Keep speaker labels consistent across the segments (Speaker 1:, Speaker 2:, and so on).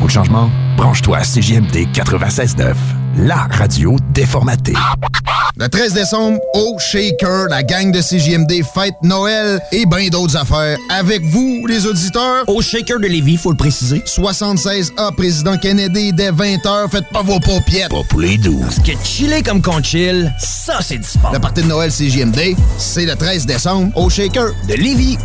Speaker 1: goût de changement? Branche-toi à CJMD 96.9, la radio déformatée.
Speaker 2: Le 13 décembre, au Shaker, la gang de CJMD fête Noël et bien d'autres affaires. Avec vous, les auditeurs.
Speaker 3: Au Shaker de Lévis, faut le préciser.
Speaker 2: 76A, Président Kennedy, dès 20h. Faites pas vos paupiètes.
Speaker 1: Pas pour les doux.
Speaker 3: Parce que chiller comme qu'on chill, ça, c'est du sport.
Speaker 2: Le party de Noël CJMD, c'est le 13 décembre, au Shaker de Lévis.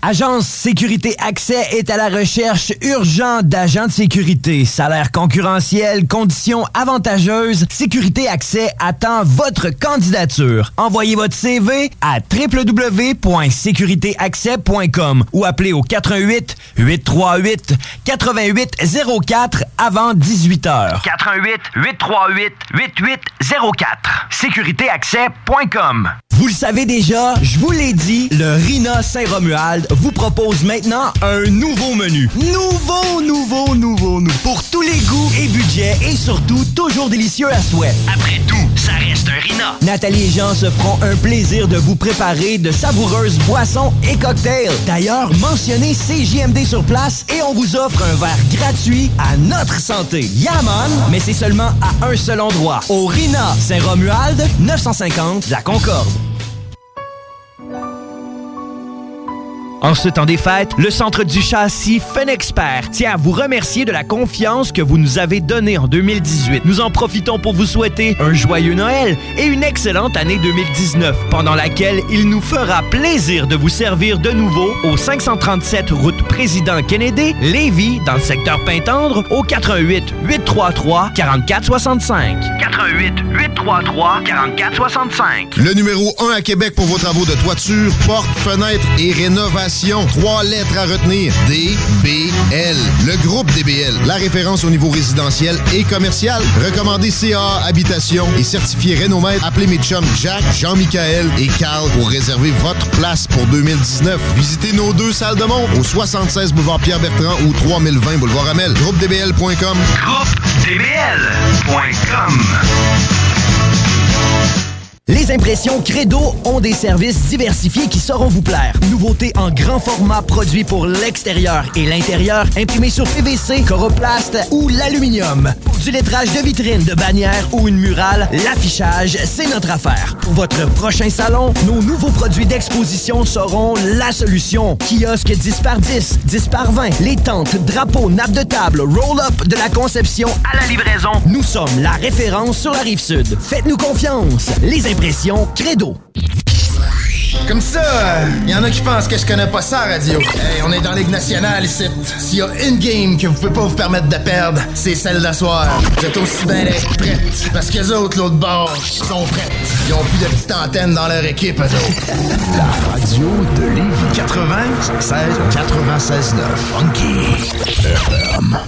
Speaker 3: Agence Sécurité Accès est à la recherche urgente d'agents de sécurité. Salaire concurrentiel, conditions avantageuses. Sécurité Accès attend votre candidature. Envoyez votre CV à www.sécuritéaccès.com ou appelez au 88 838 8804 avant 18 h.
Speaker 4: 88 838 8804. Sécuritéaccès.com.
Speaker 3: Vous le savez déjà, je vous l'ai dit, le RINA Saint-Romuald vous propose maintenant un nouveau menu. Nouveau, nouveau, nouveau, nouveau. Pour tous les goûts et budgets et surtout toujours délicieux à souhait.
Speaker 4: Après tout, ça reste un Rina.
Speaker 3: Nathalie et Jean se feront un plaisir de vous préparer de savoureuses boissons et cocktails. D'ailleurs, mentionnez CJMD sur place et on vous offre un verre gratuit à notre santé. Yaman, mais c'est seulement à un seul endroit. Au RINA Saint-Romuald, 950 La Concorde. En ce temps des fêtes, le Centre du châssis Fenexpert tient à vous remercier de la confiance que vous nous avez donnée en 2018. Nous en profitons pour vous souhaiter un joyeux Noël et une excellente année 2019, pendant laquelle il nous fera plaisir de vous servir de nouveau au 537 route Président Kennedy, Lévis, dans le secteur Pintendre, au 88 833 4465.
Speaker 4: 88 833 4465.
Speaker 2: Le numéro 1 à Québec pour vos travaux de toiture, porte, fenêtre et rénovation. Trois lettres à retenir. DBL. Le groupe DBL. La référence au niveau résidentiel et commercial. Recommandé CA Habitation et certifié Rénomètre. Appelez mes chums Jack, Jean-Michael et Carl pour réserver votre place pour 2019. Visitez nos deux salles de monde au 76 boulevard Pierre-Bertrand ou 3020 boulevard Amel. GroupeDBL.com.
Speaker 4: GroupeDBL.com.
Speaker 3: Les impressions Credo ont des services diversifiés qui sauront vous plaire. Nouveautés en grand format produits pour l'extérieur et l'intérieur, imprimés sur PVC, coroplast ou l'aluminium. Pour du lettrage de vitrine, de bannière ou une murale, l'affichage, c'est notre affaire. Pour votre prochain salon, nos nouveaux produits d'exposition seront la solution. Kiosque 10 par 10, 10 par 20, les tentes, drapeaux, nappes de table, roll-up de la conception
Speaker 4: À la livraison.
Speaker 3: nous sommes la référence sur la rive sud. Faites-nous confiance. Les impressions Credo.
Speaker 2: Comme ça, il y en a qui pensent que je connais pas ça, radio. Hey, on est dans Ligue nationale ici. S'il y a une game que vous pouvez pas vous permettre de perdre, c'est celle d'asseoir. Vous êtes aussi bien d'être prêtes. Parce que les autres, l'autre bord, sont prêtes. Ils ont plus de petites antennes dans leur équipe, eux autres.
Speaker 1: La radio de Lévis 96 96 9 Funky FM.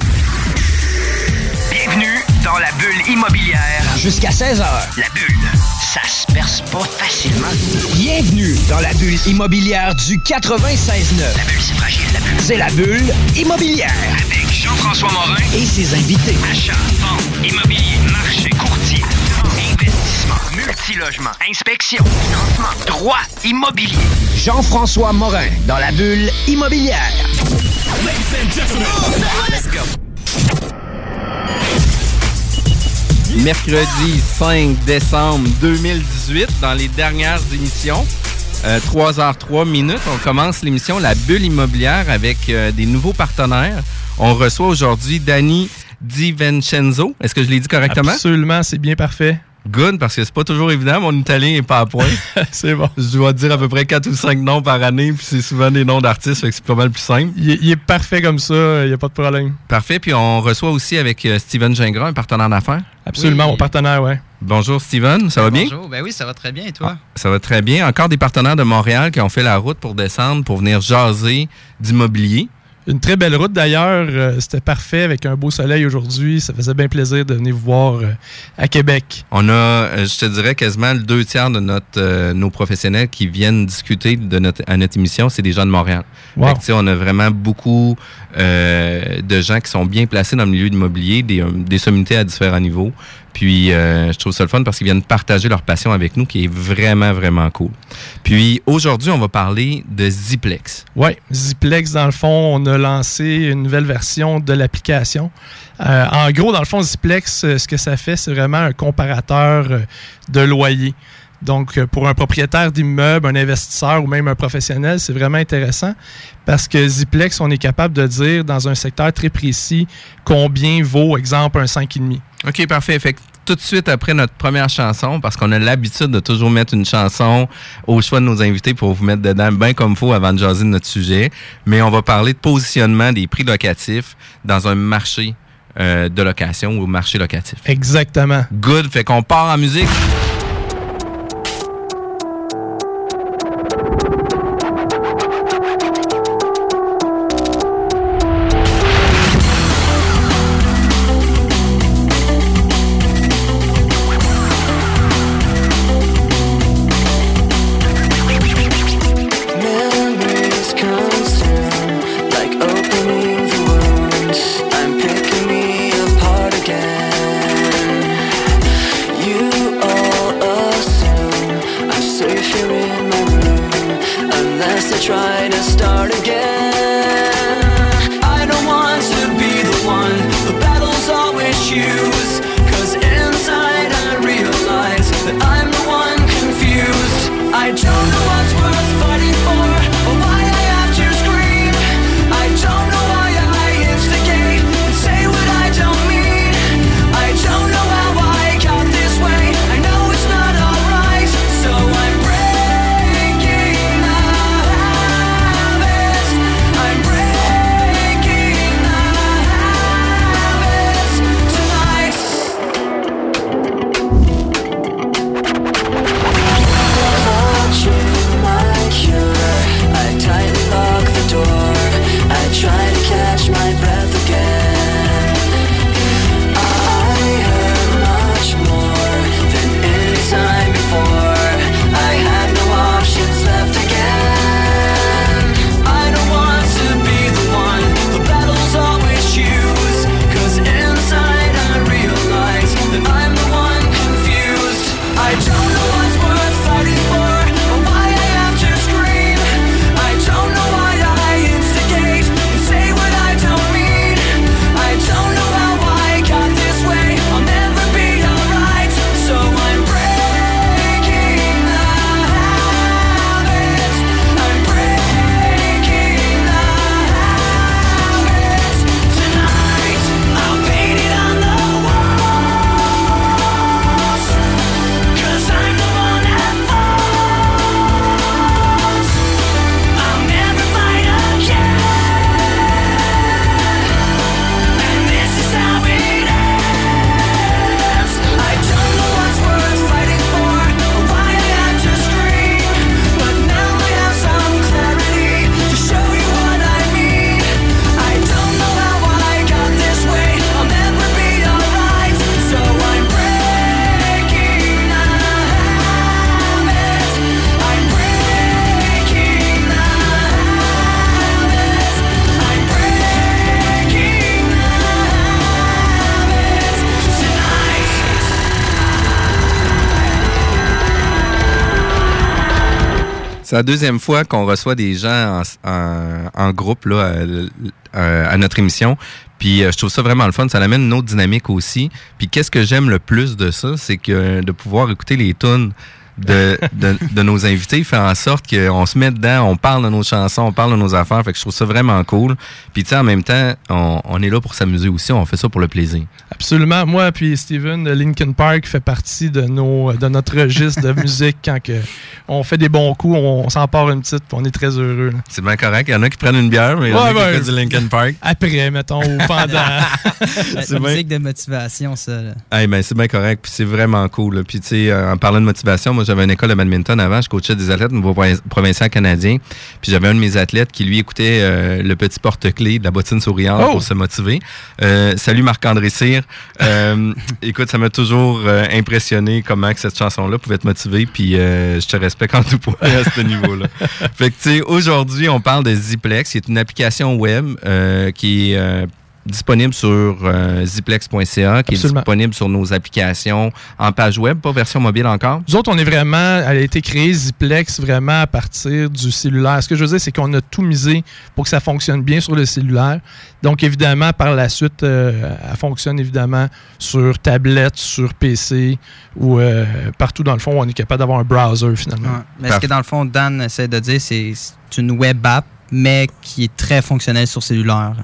Speaker 4: Bienvenue dans la bulle immobilière.
Speaker 3: Jusqu'à 16h.
Speaker 4: La bulle, ça se perce pas facilement.
Speaker 3: Bienvenue dans la bulle immobilière du 96.9.
Speaker 4: La bulle, c'est fragile, la bulle.
Speaker 3: C'est la bulle immobilière.
Speaker 4: Avec Jean-François Morin.
Speaker 3: Et ses invités.
Speaker 4: Achat, vente, immobilier, marché, courtier, investissement, multilogement, inspection, financement, droit immobilier.
Speaker 3: Jean-François Morin dans la bulle immobilière.
Speaker 5: Mercredi 5 décembre 2018, dans les dernières émissions. euh, 3h03 minutes. On commence l'émission La Bulle immobilière avec euh, des nouveaux partenaires. On reçoit aujourd'hui Danny Di Vincenzo. Est-ce que je l'ai dit correctement?
Speaker 6: Absolument, c'est bien parfait.
Speaker 5: Good, parce que c'est pas toujours évident. Mon italien est pas à point.
Speaker 6: c'est bon.
Speaker 5: Je dois dire à peu près 4 ou 5 noms par année, puis c'est souvent des noms d'artistes, fait que c'est pas mal plus simple.
Speaker 6: Il est, il est parfait comme ça, il n'y a pas de problème.
Speaker 5: Parfait, puis on reçoit aussi avec euh, Steven Gingras, un partenaire d'affaires.
Speaker 6: Absolument,
Speaker 7: Oui.
Speaker 6: mon partenaire, ouais.
Speaker 5: Bonjour Steven, ça va bien?
Speaker 7: Bonjour, ben oui, ça va très bien et toi?
Speaker 5: Ça va très bien. Encore des partenaires de Montréal qui ont fait la route pour descendre, pour venir jaser d'immobilier.
Speaker 6: Une très belle route d'ailleurs. euh, C'était parfait avec un beau soleil aujourd'hui. Ça faisait bien plaisir de venir vous voir euh, à Québec.
Speaker 5: On a, euh, je te dirais, quasiment le deux tiers de notre, nos professionnels qui viennent discuter de notre, à notre émission, c'est des gens de Montréal.
Speaker 6: Wow.
Speaker 5: Que, on a vraiment beaucoup de gens qui sont bien placés dans le milieu de l'immobilier, des, des sommités à différents niveaux.
Speaker 8: Puis euh, je trouve ça le fun parce qu'ils viennent partager leur passion avec nous, qui est vraiment, vraiment cool. Puis aujourd'hui, on va parler de Ziplex.
Speaker 6: Oui, Ziplex, dans le fond, on a lancé une nouvelle version de l'application. Euh, en gros, dans le fond, Ziplex, euh, ce que ça fait, c'est vraiment un comparateur de loyer. Donc, euh, pour un propriétaire d'immeuble, un investisseur ou même un professionnel, c'est vraiment intéressant parce que Ziplex, on est capable de dire dans un secteur très précis combien vaut, exemple, un 5,5.
Speaker 8: OK, parfait. Fait que tout de suite après notre première chanson, parce qu'on a l'habitude de toujours mettre une chanson au choix de nos invités pour vous mettre dedans bien comme faut avant de jaser de notre sujet. Mais on va parler de positionnement des prix locatifs dans un marché euh, de location ou marché locatif.
Speaker 6: Exactement.
Speaker 8: Good. Fait qu'on part en musique. C'est la deuxième fois qu'on reçoit des gens en, groupe là, à, à notre émission. Puis euh, je trouve ça vraiment le fun. Ça amène une autre dynamique aussi. Puis qu'est-ce que j'aime le plus de ça, c'est que de pouvoir écouter les tunes de, de, de nos invités fait en sorte qu'on se met dedans, on parle de nos chansons, on parle de nos affaires. Fait que je trouve ça vraiment cool. Puis tu sais, en même temps, on, on est là pour s'amuser aussi. On fait ça pour le plaisir.
Speaker 6: Absolument. Moi puis Steven Linkin Park fait partie de nos de notre registre de musique quand que on fait des bons coups, on, on s'empare une petite, on est très heureux.
Speaker 8: C'est bien correct. Il y en a qui prennent une bière, mais il y en a
Speaker 6: Ouais,
Speaker 8: qui du Linkin Park.
Speaker 6: Après, mettons, ou pendant.
Speaker 9: La
Speaker 8: C'est bien.
Speaker 9: musique de motivation, ça.
Speaker 8: Hey, ben, c'est bien correct, puis c'est vraiment cool. là. Puis, tu sais, euh, en parlant de motivation, moi, j'avais une école de badminton avant, je coachais des athlètes au niveau provin- provincial canadien. Puis, j'avais un de mes athlètes qui, lui, écoutait euh, le petit porte-clés de la bottine souriante
Speaker 6: Oh!
Speaker 8: pour se motiver. Euh, salut Marc-André Cyr. Euh, écoute, ça m'a toujours impressionné comment que cette chanson-là pouvait te motiver, puis je te respecte en tout point à ce niveau-là. fait que, tu sais, aujourd'hui, on parle de Ziplex, qui est une application web qui est
Speaker 5: disponible sur euh, ziplex.ca, qui est disponible sur nos applications en page web, pas version mobile encore?
Speaker 6: Nous autres, on est vraiment, elle a été créée Ziplex vraiment à partir du cellulaire. Ce que je veux dire, c'est qu'on a tout misé pour que ça fonctionne bien sur le cellulaire. Donc, évidemment, par la suite, euh, elle fonctionne évidemment sur tablette, sur PC ou euh, partout dans le fond où on est capable d'avoir un browser finalement.
Speaker 9: Ouais. Mais ce que dans le fond, Dan essaie de dire, c'est c'est une web app, mais qui est très fonctionnelle sur cellulaire.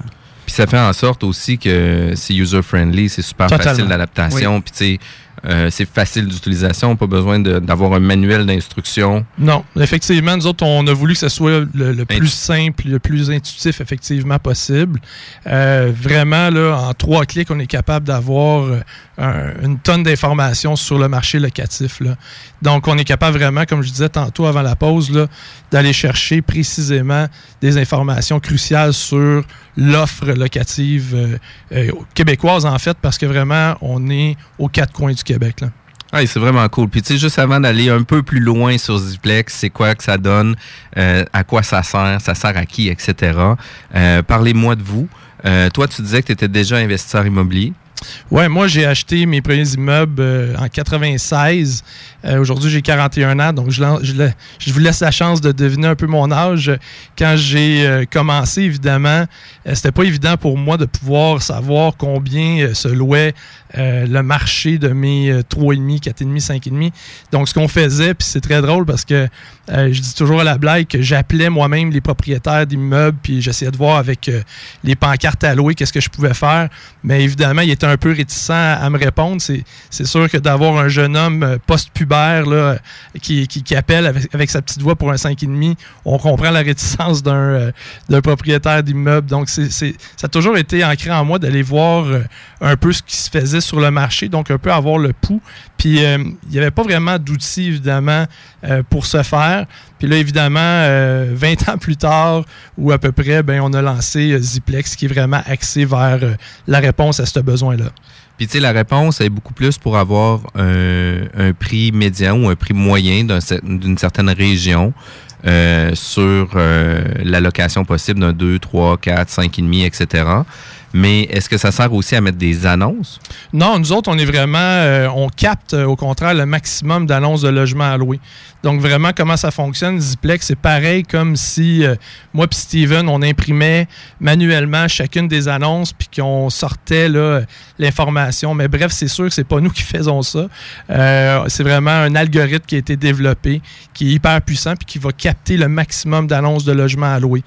Speaker 5: Puis ça fait en sorte aussi que c'est user-friendly, c'est super
Speaker 6: Totalement.
Speaker 5: facile d'adaptation. Puis tu sais, euh, c'est facile d'utilisation, pas besoin d'avoir un manuel d'instruction.
Speaker 6: Non, effectivement, nous autres, on a voulu que ce soit le, le plus simple, le plus intuitif, effectivement, possible. Euh, vraiment, là, en trois clics, on est capable d'avoir euh, un- une tonne d'informations sur le marché locatif. Là. Donc, on est capable vraiment, comme je disais tantôt avant la pause, d'aller chercher précisément des informations cruciales sur l'offre locative euh, québécoise, en fait, parce que vraiment, on est aux quatre coins du Québec. Là.
Speaker 5: Ah, c'est vraiment cool. Puis tu sais, juste avant d'aller un peu plus loin sur Ziplex, c'est quoi que ça donne, euh, à quoi ça sert, ça sert à qui, etc. Euh, Parlez-moi de vous. Euh, toi, tu disais que tu étais déjà investisseur immobilier.
Speaker 6: Ouais, moi j'ai acheté mes premiers immeubles euh, en 96. Euh, Aujourd'hui j'ai 41 ans, donc je, vous laisse la chance de deviner un peu mon âge. Quand j'ai euh, commencé, évidemment, c'était pas évident pour moi de pouvoir savoir combien se louait le marché de mes euh, 3,5, 4,5, 5,5. Donc ce qu'on faisait, puis c'est très drôle parce que je dis toujours à la blague que j'appelais moi-même les propriétaires d'immeubles, puis j'essayais de voir avec les pancartes à louer qu'est-ce que je pouvais faire. Mais évidemment, il était un peu réticent à, me répondre. C'est, sûr que d'avoir un jeune homme euh, post-pubère qui, qui, qui appelle avec, avec sa petite voix pour un 5,5, on comprend la réticence d'un, euh, propriétaire d'immeuble. Donc, c'est, ça a toujours été ancré en moi d'aller voir euh, un peu ce qui se faisait sur le marché, donc un peu avoir le pouls. Puis, il n'y avait pas vraiment d'outils, évidemment, pour ce faire. Puis là, évidemment, euh, 20 ans plus tard, ou à peu près, ben, on a lancé euh, Ziplex, qui est vraiment axé vers euh, la réponse à ce besoin-là.
Speaker 5: Puis tu sais, la réponse est beaucoup plus pour avoir un, prix médian ou un prix moyen d'une certaine région euh, sur euh, la location possible d'un 2, 3, 4, 5,5, etc. Mais est-ce que ça sert aussi à mettre des annonces?
Speaker 6: Non, nous autres, on est vraiment, euh, on capte euh, au contraire le maximum d'annonces de logements à louer. Donc vraiment, comment ça fonctionne, Ziplex, c'est pareil comme si euh, moi puis Steven, on imprimait manuellement chacune des annonces puis qu'on sortait l'information. Mais bref, c'est sûr que c'est pas nous qui faisons ça. C'est vraiment un algorithme qui a été développé, qui est hyper puissant puis qui va capter le maximum d'annonces de logements à louer.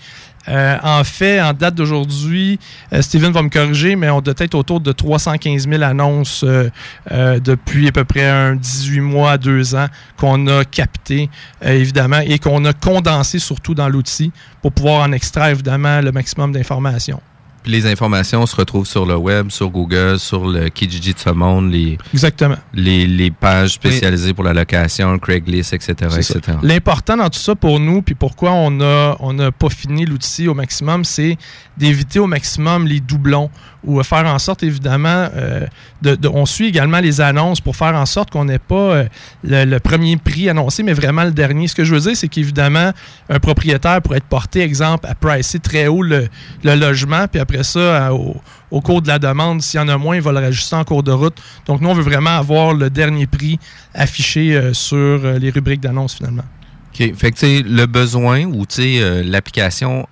Speaker 6: Euh, en fait, en date d'aujourd'hui, euh, Steven va me corriger, mais on doit être autour de 315 000 annonces euh, depuis à peu près un 18 mois à 2 ans qu'on a capté, euh, évidemment, et qu'on a condensé surtout dans l'outil pour pouvoir en extraire, évidemment, le maximum d'informations.
Speaker 5: Puis les informations se retrouvent sur le web, sur Google, sur le Kijiji de ce monde, les,
Speaker 6: Exactement.
Speaker 5: les, les pages spécialisées pour la location, Craigslist, etc. Etc.
Speaker 6: L'important dans tout ça pour nous, puis pourquoi on a on n'a pas fini l'outil au maximum, c'est d'éviter au maximum les doublons ou faire en sorte, évidemment, euh, de, on suit également les annonces pour faire en sorte qu'on n'ait pas euh, le, premier prix annoncé, mais vraiment le dernier. Ce que je veux dire, c'est qu'évidemment, un propriétaire pourrait être porté, exemple, à pricer très haut le, logement, puis après ça, au, cours de la demande, s'il y en a moins, il va le rajuster en cours de route. Donc, nous, on veut vraiment avoir le dernier prix affiché euh, sur euh, les rubriques d'annonces, finalement.
Speaker 5: OK. Fait que, le besoin ou, euh, l'application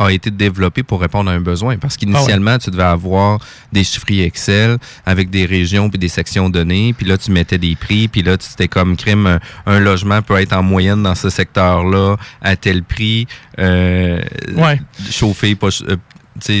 Speaker 5: a été développée pour répondre à un besoin. Parce qu'initialement, tu devais avoir des chiffriers Excel avec des régions puis des sections données. Puis là, tu mettais des prix. Puis là, tu c'était comme crime, un, un logement peut être en moyenne dans ce secteur-là à tel prix. Euh,
Speaker 6: Ouais.
Speaker 5: Chauffé, pas... euh,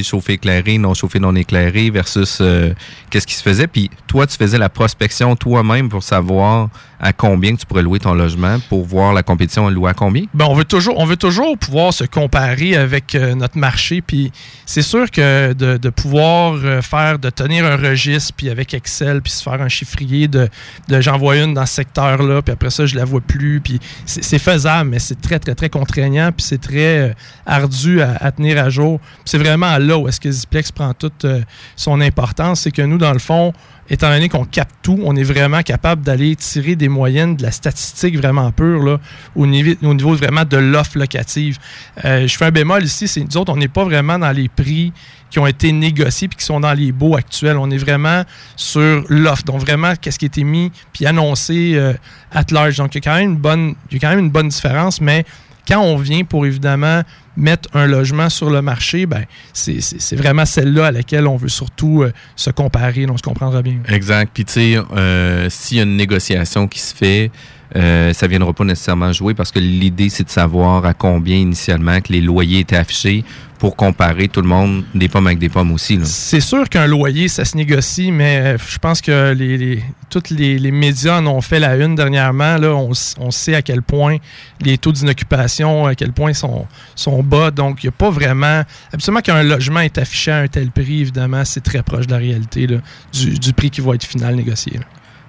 Speaker 5: chauffé éclairé, non chauffé, non éclairé versus euh, qu'est-ce qui se faisait. Puis toi, tu faisais la prospection toi-même pour savoir à combien tu pourrais louer ton logement pour voir la compétition louer à combien?
Speaker 6: Ben, on veut toujours, on veut toujours pouvoir se comparer avec euh, notre marché. Puis c'est sûr que de, pouvoir euh, faire, de tenir un registre, puis avec Excel, puis se faire un chiffrier de, de j'en une dans ce secteur-là, puis après ça, je la vois plus. Puis c'est faisable, mais c'est très, très, très contraignant, puis c'est très ardu à, à tenir à jour. C'est vraiment vraiment là où est-ce que Ziplex prend toute euh, son importance. C'est que nous, dans le fond, étant donné qu'on capte tout, on est vraiment capable d'aller tirer des moyennes de la statistique vraiment pure là, au, niveau, au niveau vraiment de l'offre locative. Euh, je fais un bémol ici, c'est nous autres, on n'est pas vraiment dans les prix qui ont été négociés puis qui sont dans les baux actuels. On est vraiment sur l'offre, donc vraiment qu'est-ce qui a été mis puis annoncé euh, at large. Donc il y a quand même une bonne, il y a quand même une bonne différence, mais quand on vient pour évidemment mettre un logement sur le marché, ben, c'est- vraiment celle-là à laquelle on veut surtout euh, se comparer. On se comprendra bien.
Speaker 5: Exact. Puis, tu sais, euh, s'il y a une négociation qui se fait, euh, ça ne viendra pas nécessairement jouer parce que l'idée, c'est de savoir à combien initialement que les loyers étaient affichés pour comparer tout le monde des pommes avec des pommes aussi.
Speaker 6: C'est sûr qu'un loyer, ça se négocie, mais euh, je pense que les, les- tous les, les médias en ont fait la une dernièrement. Là, on, sait à quel point les taux d'inoccupation, à quel point sont, sont bas. Donc, il n'y a pas vraiment... Absolument qu'un logement est affiché à un tel prix, évidemment, c'est très proche de la réalité là, du, du prix qui va être final négocié. là.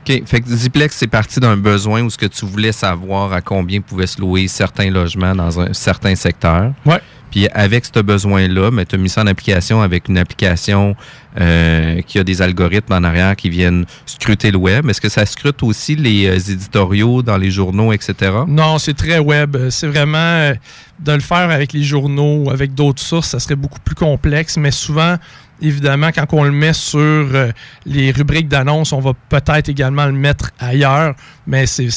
Speaker 5: OK. Fait que Ziplex, c'est parti d'un besoin où ce que tu voulais savoir à combien pouvaient se louer certains logements dans un certain secteur.
Speaker 6: Ouais.
Speaker 5: Puis avec ce besoin-là, tu as mis ça en application avec une application euh, qui a des algorithmes en arrière qui viennent scruter le web. Est-ce que ça scrute aussi les euh, éditoriaux dans les journaux, etc.?
Speaker 6: Non, c'est très web. Euh, C'est vraiment euh, de le faire avec les journaux ou avec d'autres sources, ça serait beaucoup plus complexe, mais souvent, évidemment, quand on le met sur euh, les rubriques d'annonces, on va peut-être également le mettre ailleurs, mais c'est-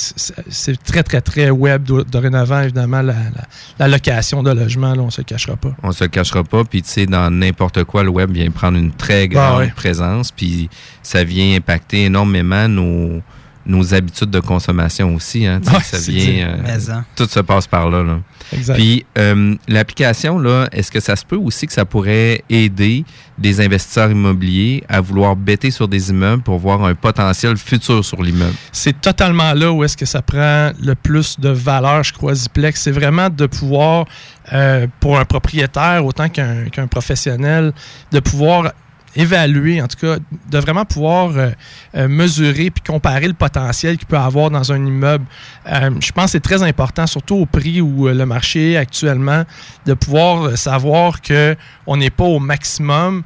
Speaker 6: très, très, très web do- dorénavant, évidemment, la, la- la location de logement, là, on ne se le cachera pas.
Speaker 5: On se le cachera pas. Puis, tu sais, dans n'importe quoi, le web vient prendre une très grande
Speaker 6: Ah ouais.
Speaker 5: présence. Puis, ça vient impacter énormément nos, nos habitudes de consommation aussi. Hein,
Speaker 6: Ouais,
Speaker 5: ça vient... euh,
Speaker 9: hein.
Speaker 5: tout se passe par là. là.
Speaker 6: Exact.
Speaker 5: Puis, euh, l'application, là, est-ce que ça se peut aussi que ça pourrait aider des investisseurs immobiliers à vouloir bêter sur des immeubles pour voir un potentiel futur sur l'immeuble?
Speaker 6: c'est totalement là où est-ce que ça prend le plus de valeur, je crois, Ziplex. C'est vraiment de pouvoir, euh, pour un propriétaire autant qu'un qu'un professionnel, de pouvoir évaluer, en tout cas, de vraiment pouvoir euh, euh, mesurer puis comparer le potentiel qu'il peut avoir dans un immeuble. Euh, je pense que c'est très important, surtout au prix où le marché est actuellement, de pouvoir savoir que on n'est pas au maximum.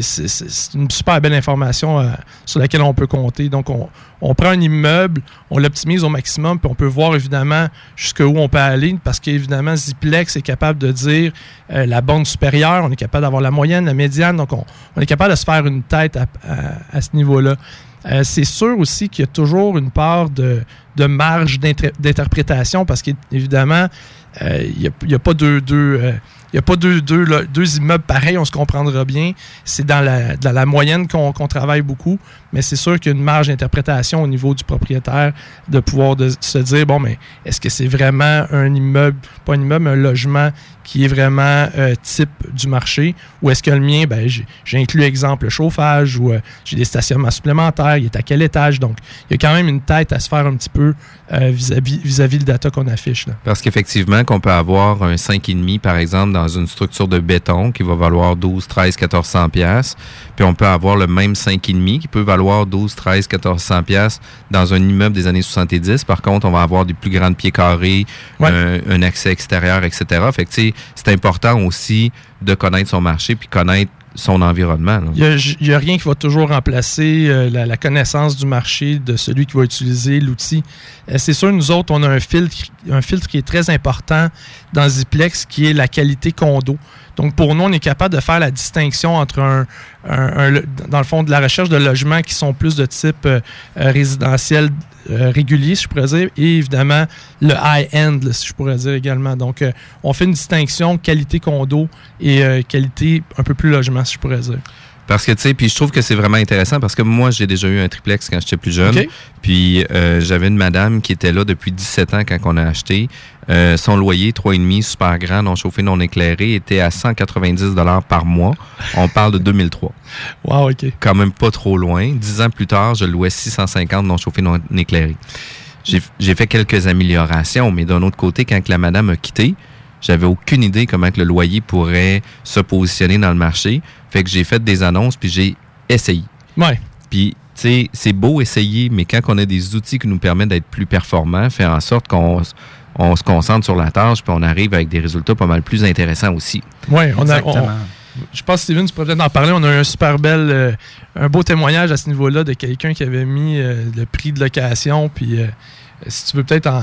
Speaker 6: C'est- une super belle information sur laquelle on peut compter. Donc, on, on prend un immeuble, on l'optimise au maximum, puis on peut voir évidemment jusqu'où on peut aller, parce qu'évidemment, Ziplex est capable de dire euh, la bande supérieure, on est capable d'avoir la moyenne, la médiane, donc on, est capable de se faire une tête à, ce niveau-là. Euh, c'est sûr aussi qu'il y a toujours une part de, marge d'inter- d'interprétation, parce qu'évidemment, euh, il n'y a, pas deux, deux, deux, immeubles pareils, on se comprendra bien. C'est dans la, moyenne qu'on travaille beaucoup, mais c'est sûr qu'il y a une marge d'interprétation au niveau du propriétaire de pouvoir de, se dire, bon, mais est-ce que c'est vraiment un immeuble, pas un immeuble, mais un logement qui est vraiment euh, type du marché, ou est-ce que le mien, ben, j'ai inclus exemple le chauffage, ou euh, j'ai des stationnements supplémentaires, il est à quel étage, donc il y a quand même une tête à se faire un petit peu euh, vis-à-vis vis-à-vis le data qu'on affiche. Là.
Speaker 5: Parce qu'effectivement, qu'on peut avoir un 5,5, par exemple, dans une structure de béton qui va valoir 12, 13, 1400 pièces, puis on peut avoir le même 5,5 qui peut valoir 12, 13, 1400 pièces dans un immeuble des années 70. Par contre, on va avoir des plus grandes pieds carrés,
Speaker 6: Ouais.
Speaker 5: un, un accès extérieur, etc. Fait que, c'est important aussi de connaître son marché puis connaître son environnement. là.
Speaker 6: Il n'y a, rien qui va toujours remplacer euh, la, la connaissance du marché de celui qui va utiliser l'outil. Euh, c'est sûr, nous autres, on a un filtre, un filtre qui est très important dans Ziplex, qui est la qualité condo. Donc, pour nous, on est capable de faire la distinction entre un, dans le fond, de la recherche de logements qui sont plus de type euh, euh, résidentiel euh, régulier, si je pourrais dire, et évidemment le high-end, si je pourrais dire également. Donc, euh, on fait une distinction qualité condo et euh, qualité un peu plus logement, si je pourrais dire.
Speaker 5: Parce que, tu sais, puis je trouve que c'est vraiment intéressant parce que moi, j'ai déjà eu un triplex quand j'étais plus jeune. Puis euh, j'avais une madame qui était là depuis 17 ans quand on a acheté. Euh, son loyer, 3,5, super grand, non chauffé, non éclairé, était à 190 par mois. On parle de 2003.
Speaker 6: Wow, OK.
Speaker 5: Quand même pas trop loin. Dix ans plus tard, je louais 650 non chauffé, non éclairé. J'ai j'ai fait quelques améliorations, mais d'un autre côté, quand que la madame a quitté, j'avais aucune idée comment que le loyer pourrait se positionner dans le marché. Fait que j'ai fait des annonces, puis j'ai essayé.
Speaker 6: Ouais.
Speaker 5: Puis, tu sais, c'est beau essayer, mais quand on a des outils qui nous permettent d'être plus performants, faire en sorte qu'on on se concentre sur la tâche, puis on arrive avec des résultats pas mal plus intéressants aussi.
Speaker 6: Ouais, on a, on-. Je pense, Steven, tu pourrais peut-être en parler. On a eu un super bel, euh, un beau témoignage à ce niveau-là de quelqu'un qui avait mis euh, le prix de location. Puis, euh, si tu veux peut-être en.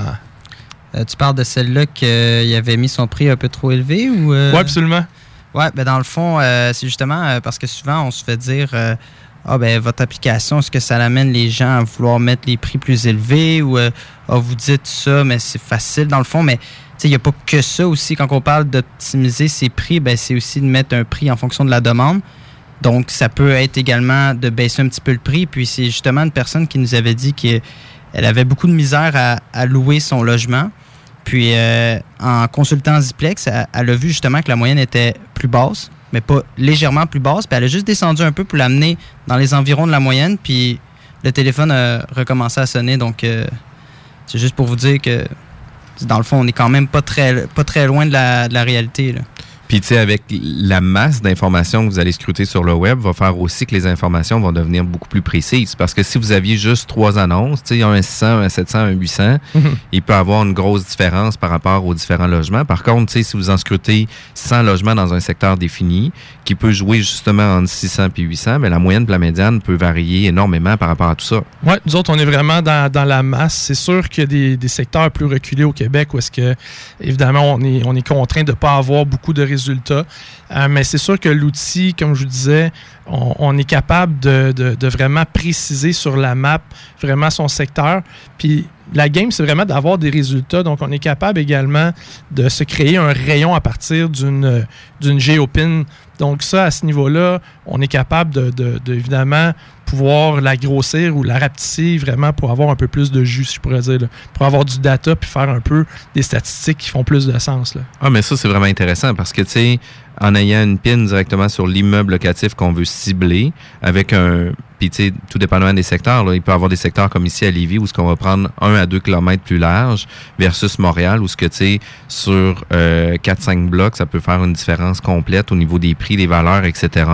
Speaker 9: Euh, tu parles de celle-là qu'il avait mis son prix un peu trop élevé ou. euh?
Speaker 6: Oui, absolument.
Speaker 9: Ouais, ben dans le fond, euh, c'est justement euh, parce que souvent on se fait dire euh, Ah ben votre application, est-ce que ça amène les gens à vouloir mettre les prix plus élevés ou euh, Ah, vous dites ça, mais c'est facile dans le fond, mais il n'y a pas que ça aussi. Quand on parle d'optimiser ses prix, ben c'est aussi de mettre un prix en fonction de la demande. Donc, ça peut être également de baisser un petit peu le prix. Puis, c'est justement une personne qui nous avait dit qu'elle avait beaucoup de misère à, à louer son logement. Puis, euh, en consultant Ziplex, elle, a vu justement que la moyenne était plus basse, mais pas légèrement plus basse. Puis, elle a juste descendu un peu pour l'amener dans les environs de la moyenne. Puis, le téléphone a recommencé à sonner. Donc, euh, c'est juste pour vous dire que, dans le fond, on est quand même pas très, pas très loin de la, de la réalité. Là.
Speaker 5: Puis, tu sais, avec la masse d'informations que vous allez scruter sur le web, va faire aussi que les informations vont devenir beaucoup plus précises. Parce que si vous aviez juste trois annonces, tu sais, un 600, un 700, un 800,
Speaker 6: Mhm.
Speaker 5: il peut avoir une grosse différence par rapport aux différents logements. Par contre, tu sais, si vous en scrutez 100 logements dans un secteur défini, qui peut jouer justement entre 600 puis 800, mais la moyenne et la médiane peut varier énormément par rapport à tout ça.
Speaker 6: Oui, nous autres, on est vraiment dans, dans la masse. C'est sûr qu'il y a des, des secteurs plus reculés au Québec où est-ce que, évidemment, on est, on est contraint de ne pas avoir beaucoup de résultats. Euh, mais c'est sûr que l'outil, comme je vous disais, on, est capable de, vraiment préciser sur la map vraiment son secteur. Puis la game, c'est vraiment d'avoir des résultats. Donc, on est capable également de se créer un rayon à partir d'une géopine. Donc, ça, à ce niveau-là, on est capable de- de, évidemment pouvoir la grossir ou la rapetisser vraiment pour avoir un peu plus de jus, si je pourrais dire. Pour avoir du data puis faire un peu des statistiques qui font plus de sens. Là.
Speaker 5: Ah, mais ça, c'est vraiment intéressant parce que, tu sais, en ayant une pin directement sur l'immeuble locatif qu'on veut cibler, avec un. Puis, tu sais, tout dépendamment des secteurs, il peut y avoir des secteurs comme ici à Lévis où ce qu'on va prendre un à deux kilomètres plus large versus Montréal où ce que, tu sais, sur euh, 4-5 blocs, ça peut faire une différence complète au niveau des prix, des valeurs, etc.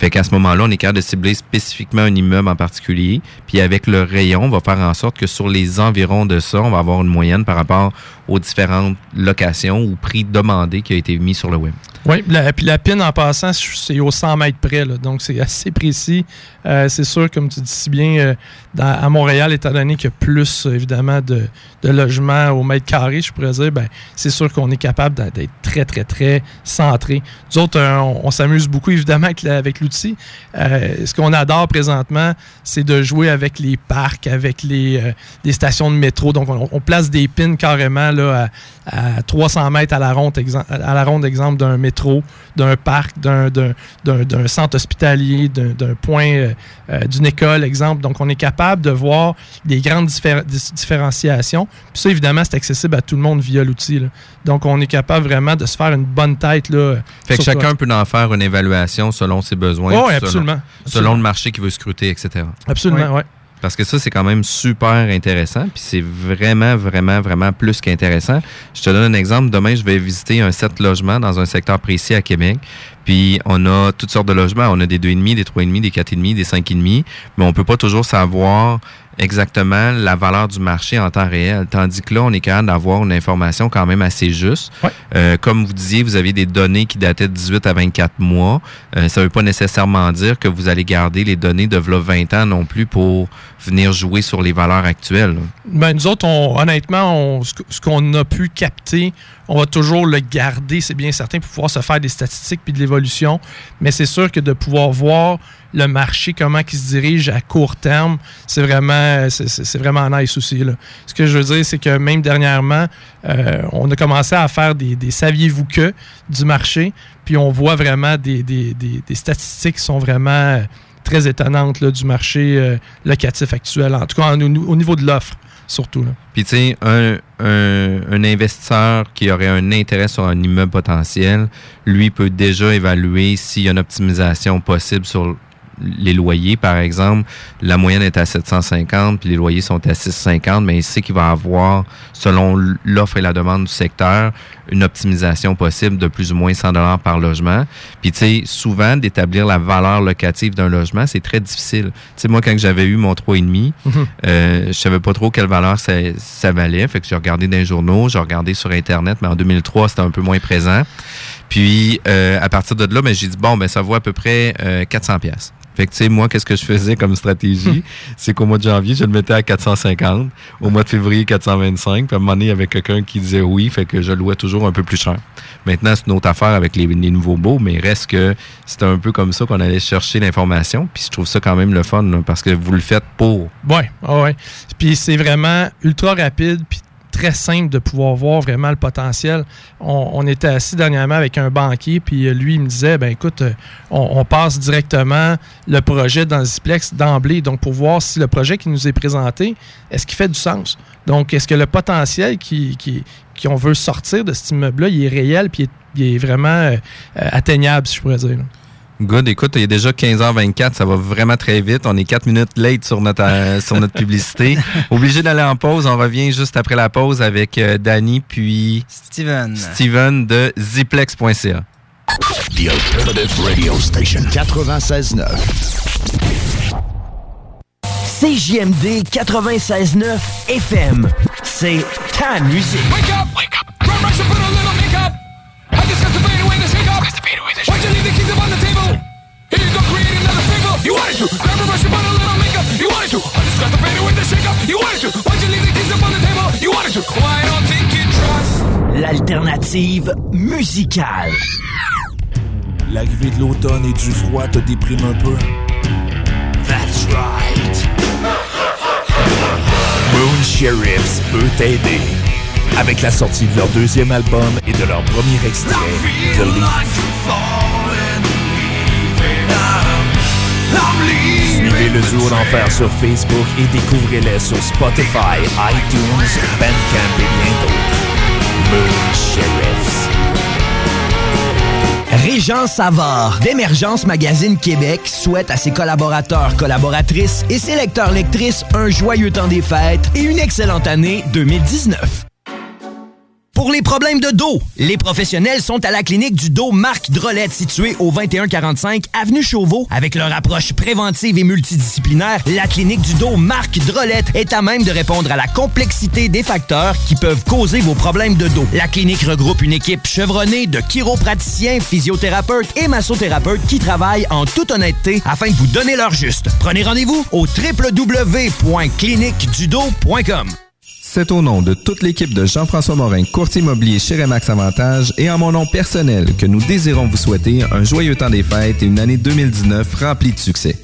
Speaker 5: Fait qu'à ce moment-là, on est capable de cibler spécifiquement un immeuble en particulier. Puis, avec le rayon, on va faire en sorte que sur les environs de ça, on va avoir une moyenne par rapport aux différentes locations ou prix demandés qui a été mis sur le web.
Speaker 6: Oui, la, puis la pin en passant, c'est au 100 mètres près, là, donc c'est assez précis. Euh, c'est sûr, comme tu dis si bien, euh, à Montréal, étant donné qu'il y a plus, évidemment, de, logements au mètre carré, je pourrais dire, ben, c'est sûr qu'on est capable d'être très, très, très centré. Nous autres, euh, on, s'amuse beaucoup, évidemment, avec, l'outil. Euh, ce qu'on adore présentement, c'est de jouer avec les parcs, avec les, euh, les stations de métro. Donc, on, on place des pins carrément là, à, à 300 mètres à la ronde, à la ronde exemple d'un métro, d'un parc, d'un, d'un, d'un- d'un centre hospitalier, d'un, d'un point euh, euh, d'une école, exemple. Donc, on est capable de voir des grandes diffé- différenciations. Puis ça, évidemment, c'est accessible à tout le monde via l'outil. là. Donc, on est capable vraiment de se faire une bonne tête. Là,
Speaker 5: Fait que chacun
Speaker 6: toi.
Speaker 5: peut en faire une évaluation selon ses besoins.
Speaker 6: Oh, oui,
Speaker 5: selon-
Speaker 6: absolument.
Speaker 5: Selon le marché qu'il veut scruter, etc.
Speaker 6: Absolument, oui.
Speaker 5: Parce que ça, c'est quand même super intéressant. Puis c'est vraiment, vraiment, vraiment plus qu'intéressant. Je te donne un exemple. Demain, je vais visiter un 7 logements dans un secteur précis à Québec. Puis on a toutes sortes de logements. On a des 2,5, des 3,5, des 4,5, des 5,5. Mais on peut pas toujours savoir exactement la valeur du marché en temps réel. Tandis que là, on est capable d'avoir une information quand même assez juste. Euh, comme vous disiez, vous avez des données qui dataient de 18 à 24 mois. Euh, ça ne veut pas nécessairement dire que vous allez garder les données de v'là 20 ans non plus pour venir jouer sur les valeurs actuelles.
Speaker 6: Ben, nous autres, on- honnêtement, on- ce qu'on a pu capter, on va toujours le garder, c'est bien certain, pour pouvoir se faire des statistiques puis de l'évolution. Mais c'est sûr que de pouvoir voir le marché, comment il se dirige à court terme, c'est vraiment, c'est- vraiment nice aussi. là. Ce que je veux dire, c'est que même dernièrement, euh, on a commencé à faire des, des saviez-vous que du marché, puis on voit vraiment des, des- des- statistiques qui sont vraiment euh, très étonnantes là, du marché euh, locatif actuel, en tout cas au, au niveau de l'offre, surtout.
Speaker 5: Puis, tu sais, un, un, un investisseur qui aurait un intérêt sur un immeuble potentiel, lui peut déjà évaluer s'il y a une optimisation possible sur les loyers, par exemple. La moyenne est à 750, puis les loyers sont à 650, mais il sait qu'il va avoir, selon l'offre et la demande du secteur, une optimisation possible de plus ou moins 100 dollars par logement. Puis tu sais, souvent d'établir la valeur locative d'un logement, c'est très difficile. Tu sais, moi quand j'avais eu mon 3,5,
Speaker 6: Mhm.
Speaker 5: euh, je savais pas trop quelle valeur ça, ça valait. Fait que j'ai regardé dans les journaux, j'ai regardé sur Internet, mais en 2003, c'était un peu moins présent. Puis, euh, à partir de là, ben, j'ai dit, bon, ben, ça vaut à peu près euh, 400 pièces. Fait que, tu sais, moi, qu'est-ce que je faisais comme stratégie? c'est qu'au mois de janvier, je le mettais à 450. Au mois de février, 425. Puis à un moment donné, il y avait quelqu'un qui disait oui. Fait que je louais toujours un peu plus cher. Maintenant, c'est une autre affaire avec les, les nouveaux beaux, mais reste que c'était un peu comme ça qu'on allait chercher l'information. Puis je trouve ça quand même le fun, là, parce que vous le faites pour.
Speaker 6: Ouais, ah ouais. Puis c'est vraiment ultra rapide, puis très simple de pouvoir voir vraiment le potentiel. On, était assis dernièrement avec un banquier, puis euh, lui, il me disait, ben écoute, euh, on, passe directement le projet dans le Ziplex d'emblée, donc pour voir si le projet qui nous est présenté, est-ce qu'il fait du sens? Donc, est-ce que le potentiel qui, qui, qui veut sortir de cet immeuble-là, il est réel, puis il est, vraiment euh, atteignable, si je pourrais dire.
Speaker 5: Good, écoute, il est déjà 15h24, ça va vraiment très vite. On est 4 minutes late sur notre, euh, sur notre publicité. Obligé d'aller en pause. On revient juste après la pause avec euh, Danny puis
Speaker 9: Steven.
Speaker 5: Steven de ziplex.ca.
Speaker 1: The Alternative Radio Station 96.9.
Speaker 3: CJMD 96.9 FM. C'est ta musique.
Speaker 10: Wake up! Wake up! Run, rush, and put a little makeup. I discuss the fade away the shake up. Why'd you leave the keys up on the table? Here you go, create another fable. You wanted to. Grab a brush and put a little makeup. You wanted to. I discuss the fade away the shake up. You wanted to. Why'd you leave the keys up on the table? You wanted to. Why I don't think you trust.
Speaker 3: L'alternative musicale.
Speaker 11: L'arrivée de l'automne et du froid te déprime un peu.
Speaker 1: That's right. Moon Sheriffs peut t'aider. Avec la sortie de leur deuxième album et de leur premier extrait, The Leaf. Suivez le duo d'enfer sur Facebook et découvrez-les sur Spotify, iTunes, Bandcamp et bien d'autres.
Speaker 3: Régent Savard d'Émergence Magazine Québec souhaite à ses collaborateurs, collaboratrices et ses lecteurs lectrices un joyeux temps des fêtes et une excellente année 2019. Pour les problèmes de dos, les professionnels sont à la clinique du dos Marc Drolette située au 2145 avenue Chauveau. Avec leur approche préventive et multidisciplinaire, la clinique du dos Marc Drolette est à même de répondre à la complexité des facteurs qui peuvent causer vos problèmes de dos. La clinique regroupe une équipe chevronnée de chiropraticiens, physiothérapeutes et massothérapeutes qui travaillent en toute honnêteté afin de vous donner leur juste. Prenez rendez-vous au www.cliniquedudo.com.
Speaker 12: C'est au nom de toute l'équipe de Jean-François Morin, courtier immobilier chez Remax Avantage et en mon nom personnel que nous désirons vous souhaiter un joyeux temps des fêtes et une année 2019 remplie de succès.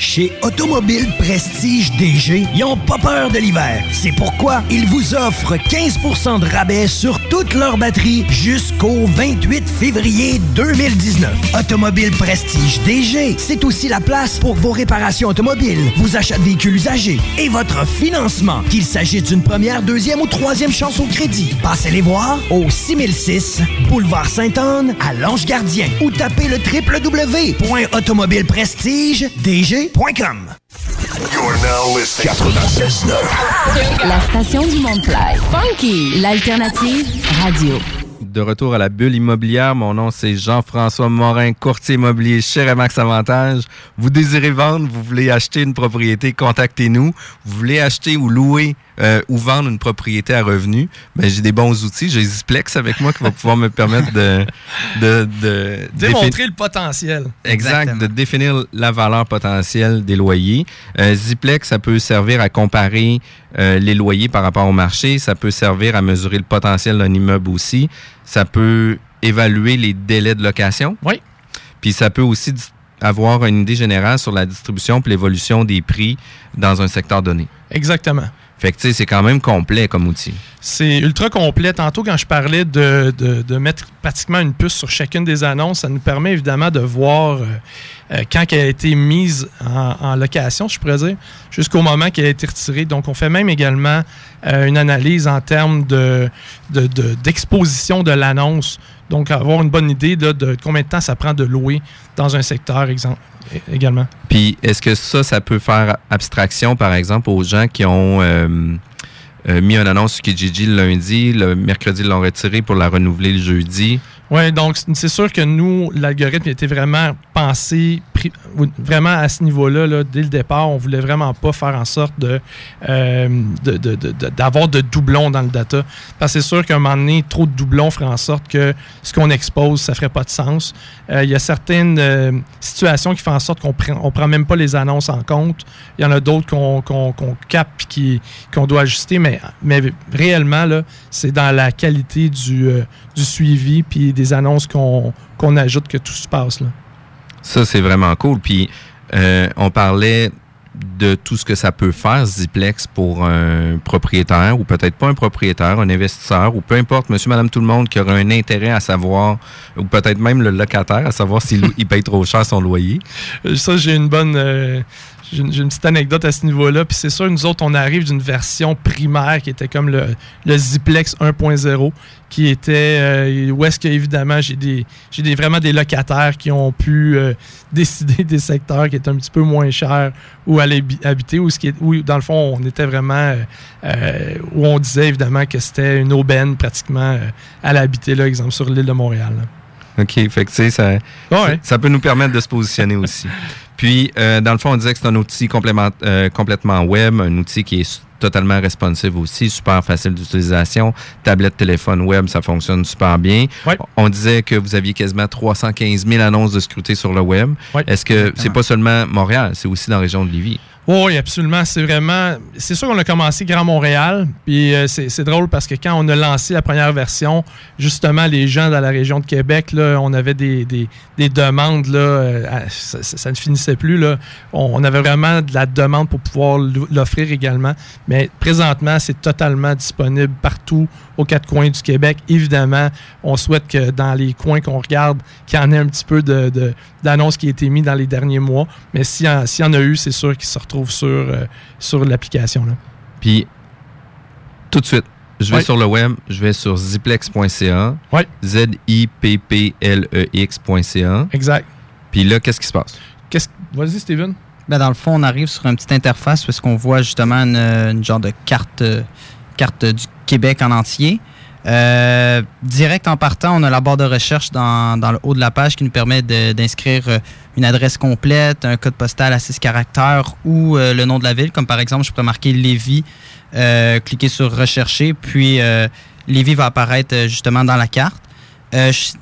Speaker 3: Chez Automobile Prestige DG, ils ont pas peur de l'hiver. C'est pourquoi ils vous offrent 15% de rabais sur toutes leurs batteries jusqu'au 28 février 2019. Automobile Prestige DG, c'est aussi la place pour vos réparations automobiles, vos achats de véhicules usagés et votre financement, qu'il s'agisse d'une première, deuxième ou troisième chance au crédit. Passez les voir au 6006 Boulevard Sainte-Anne à Lange-Gardien ou tapez le www.automobileprestige.dg
Speaker 1: You're now listening 96.9.
Speaker 13: La station du Mont-Clair. Funky, l'alternative radio.
Speaker 5: De retour à la bulle immobilière, mon nom c'est Jean-François Morin, courtier immobilier chez Remax Avantage. Vous désirez vendre, vous voulez acheter une propriété, contactez-nous. Vous voulez acheter ou louer euh, ou vendre une propriété à revenu, ben, j'ai des bons outils. J'ai Ziplex avec moi qui va pouvoir me permettre de... de, de
Speaker 6: Démontrer le potentiel.
Speaker 5: Exact, de définir la valeur potentielle des loyers. Euh, Ziplex, ça peut servir à comparer euh, les loyers par rapport au marché. Ça peut servir à mesurer le potentiel d'un immeuble aussi. Ça peut évaluer les délais de location.
Speaker 6: Oui.
Speaker 5: Puis ça peut aussi avoir une idée générale sur la distribution et l'évolution des prix dans un secteur donné.
Speaker 6: Exactement.
Speaker 5: Fait que, tu sais, c'est quand même complet comme outil.
Speaker 6: C'est ultra complet. Tantôt, quand je parlais de, de- de mettre pratiquement une puce sur chacune des annonces, ça nous permet évidemment de voir euh, quand elle a été mise en, location, je pourrais dire, jusqu'au moment qu'elle a été retirée. Donc, on fait même également euh, une analyse en termes de, de- de- d'exposition de, l'annonce. Donc, avoir une bonne idée de combien de temps ça prend de louer dans un secteur exemple, également.
Speaker 5: Puis, est-ce que ça, ça peut faire abstraction, par exemple, aux gens qui ont euh, mis une annonce sur Kijiji le lundi. Le mercredi, l'ont retiré pour la renouveler le jeudi?
Speaker 6: Oui, donc c'est- sûr que nous, l'algorithme était vraiment pensé vraiment à ce niveau-là, là, dès le départ. On voulait vraiment pas faire en sorte de euh, de- d'avoir de, doublons dans le data. Parce que c'est sûr qu'à un moment donné, trop de doublons ferait en sorte que ce qu'on expose, ça ferait pas de sens. Euh, Il y a certaines euh, situations qui font en sorte qu'on prend, prend même pas les annonces en compte. Il y en a d'autres qu'on qu'on qu'on capte qui- qu'on doit ajuster, mais, mais réellement, là, c'est dans la qualité du, du suivi puis des annonces qu'on ajoute que tout se passe. Là.
Speaker 5: Ça, c'est vraiment cool. Puis, euh, on parlait de tout ce que ça peut faire, Ziplex, pour un propriétaire, ou peut-être pas un propriétaire, un investisseur, ou peu importe, monsieur, madame, tout le monde qui aurait un intérêt à savoir, ou peut-être même le locataire, à savoir s'il il paye trop cher son loyer.
Speaker 6: Ça, j'ai une bonne. euh, j'ai une, petite anecdote à ce niveau-là. Puis c'est sûr, nous autres, on arrive d'une version primaire qui était comme le, le Ziplex 1.0, qui était. euh, où est-ce que, évidemment, j'ai des, j'ai des, vraiment des locataires qui ont pu euh, décider des secteurs qui étaient un petit peu moins chers où aller habi- habiter, ce qui est, où, dans le fond, on était vraiment. euh, où on disait, évidemment, que c'était une aubaine pratiquement à l'habiter, là, exemple, sur l'île de Montréal.
Speaker 5: OK, fait que tu sais, ça, ça, peut nous permettre de se positionner aussi. Puis, euh, dans le fond, on disait que c'est un outil euh, complètement web, un outil qui est totalement responsive aussi, super facile d'utilisation. Tablette, téléphone, web, ça fonctionne super bien. On disait que vous aviez quasiment 315 000 annonces de scruté sur le web. Est-ce que c'est pas seulement Montréal, c'est aussi dans la région de Lévis?
Speaker 6: Oui, absolument. C'est vraiment. C'est sûr qu'on a commencé Grand Montréal. Puis euh, c'est drôle parce que quand on a lancé la première version, justement, les gens dans la région de Québec, là, on avait des, des- des demandes. Là, euh, ça, ne finissait plus. Là. On, avait vraiment de la demande pour pouvoir l'o- l'offrir également. Mais présentement, c'est totalement disponible partout aux quatre coins du Québec. Évidemment, on souhaite que dans les coins qu'on regarde, qu'il y en ait un petit peu de- d'annonces qui aient été mis dans les derniers mois. Mais s'il y, y en a eu, c'est sûr qu'ils se retrouvent sur, euh, sur l'application. là.
Speaker 5: Puis, tout de suite, je vais sur le web, je vais sur ziplex.ca.
Speaker 6: Ouais.
Speaker 5: Z-I-P-P-L-E-X.ca.
Speaker 6: Exact.
Speaker 5: Puis là, qu'est-ce qui se passe?
Speaker 6: Qu'est-ce Vas-y, Steven.
Speaker 9: Ben, dans le fond, on arrive sur une petite interface où est-ce qu'on voit justement une, une genre de carte, euh, carte du Québec en entier. Euh, direct en partant, on a la barre de recherche dans, dans le haut de la page qui nous permet d'inscrire euh, une adresse complète, un code postal à 6 caractères ou euh, le nom de la ville. Comme par exemple, je pourrais marquer Lévis, euh, cliquer sur Rechercher, puis euh, Lévis va apparaître justement dans la carte.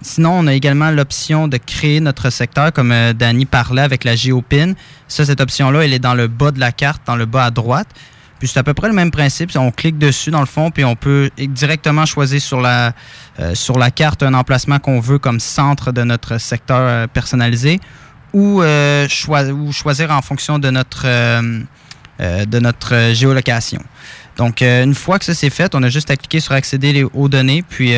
Speaker 9: Sinon, on a également l'option de créer notre secteur, comme Danny parlait avec la GeoPin. Ça, cette option-là, elle est dans le bas de la carte, dans le bas à droite. Puis c'est à peu près le même principe. On clique dessus dans le fond, puis on peut directement choisir sur la, euh, sur la carte un emplacement qu'on veut comme centre de notre secteur euh, personnalisé ou, euh, ou choisir en fonction de notre, de notre géolocation. Donc, une fois que ça c'est fait, on a juste à cliquer sur accéder aux données, puis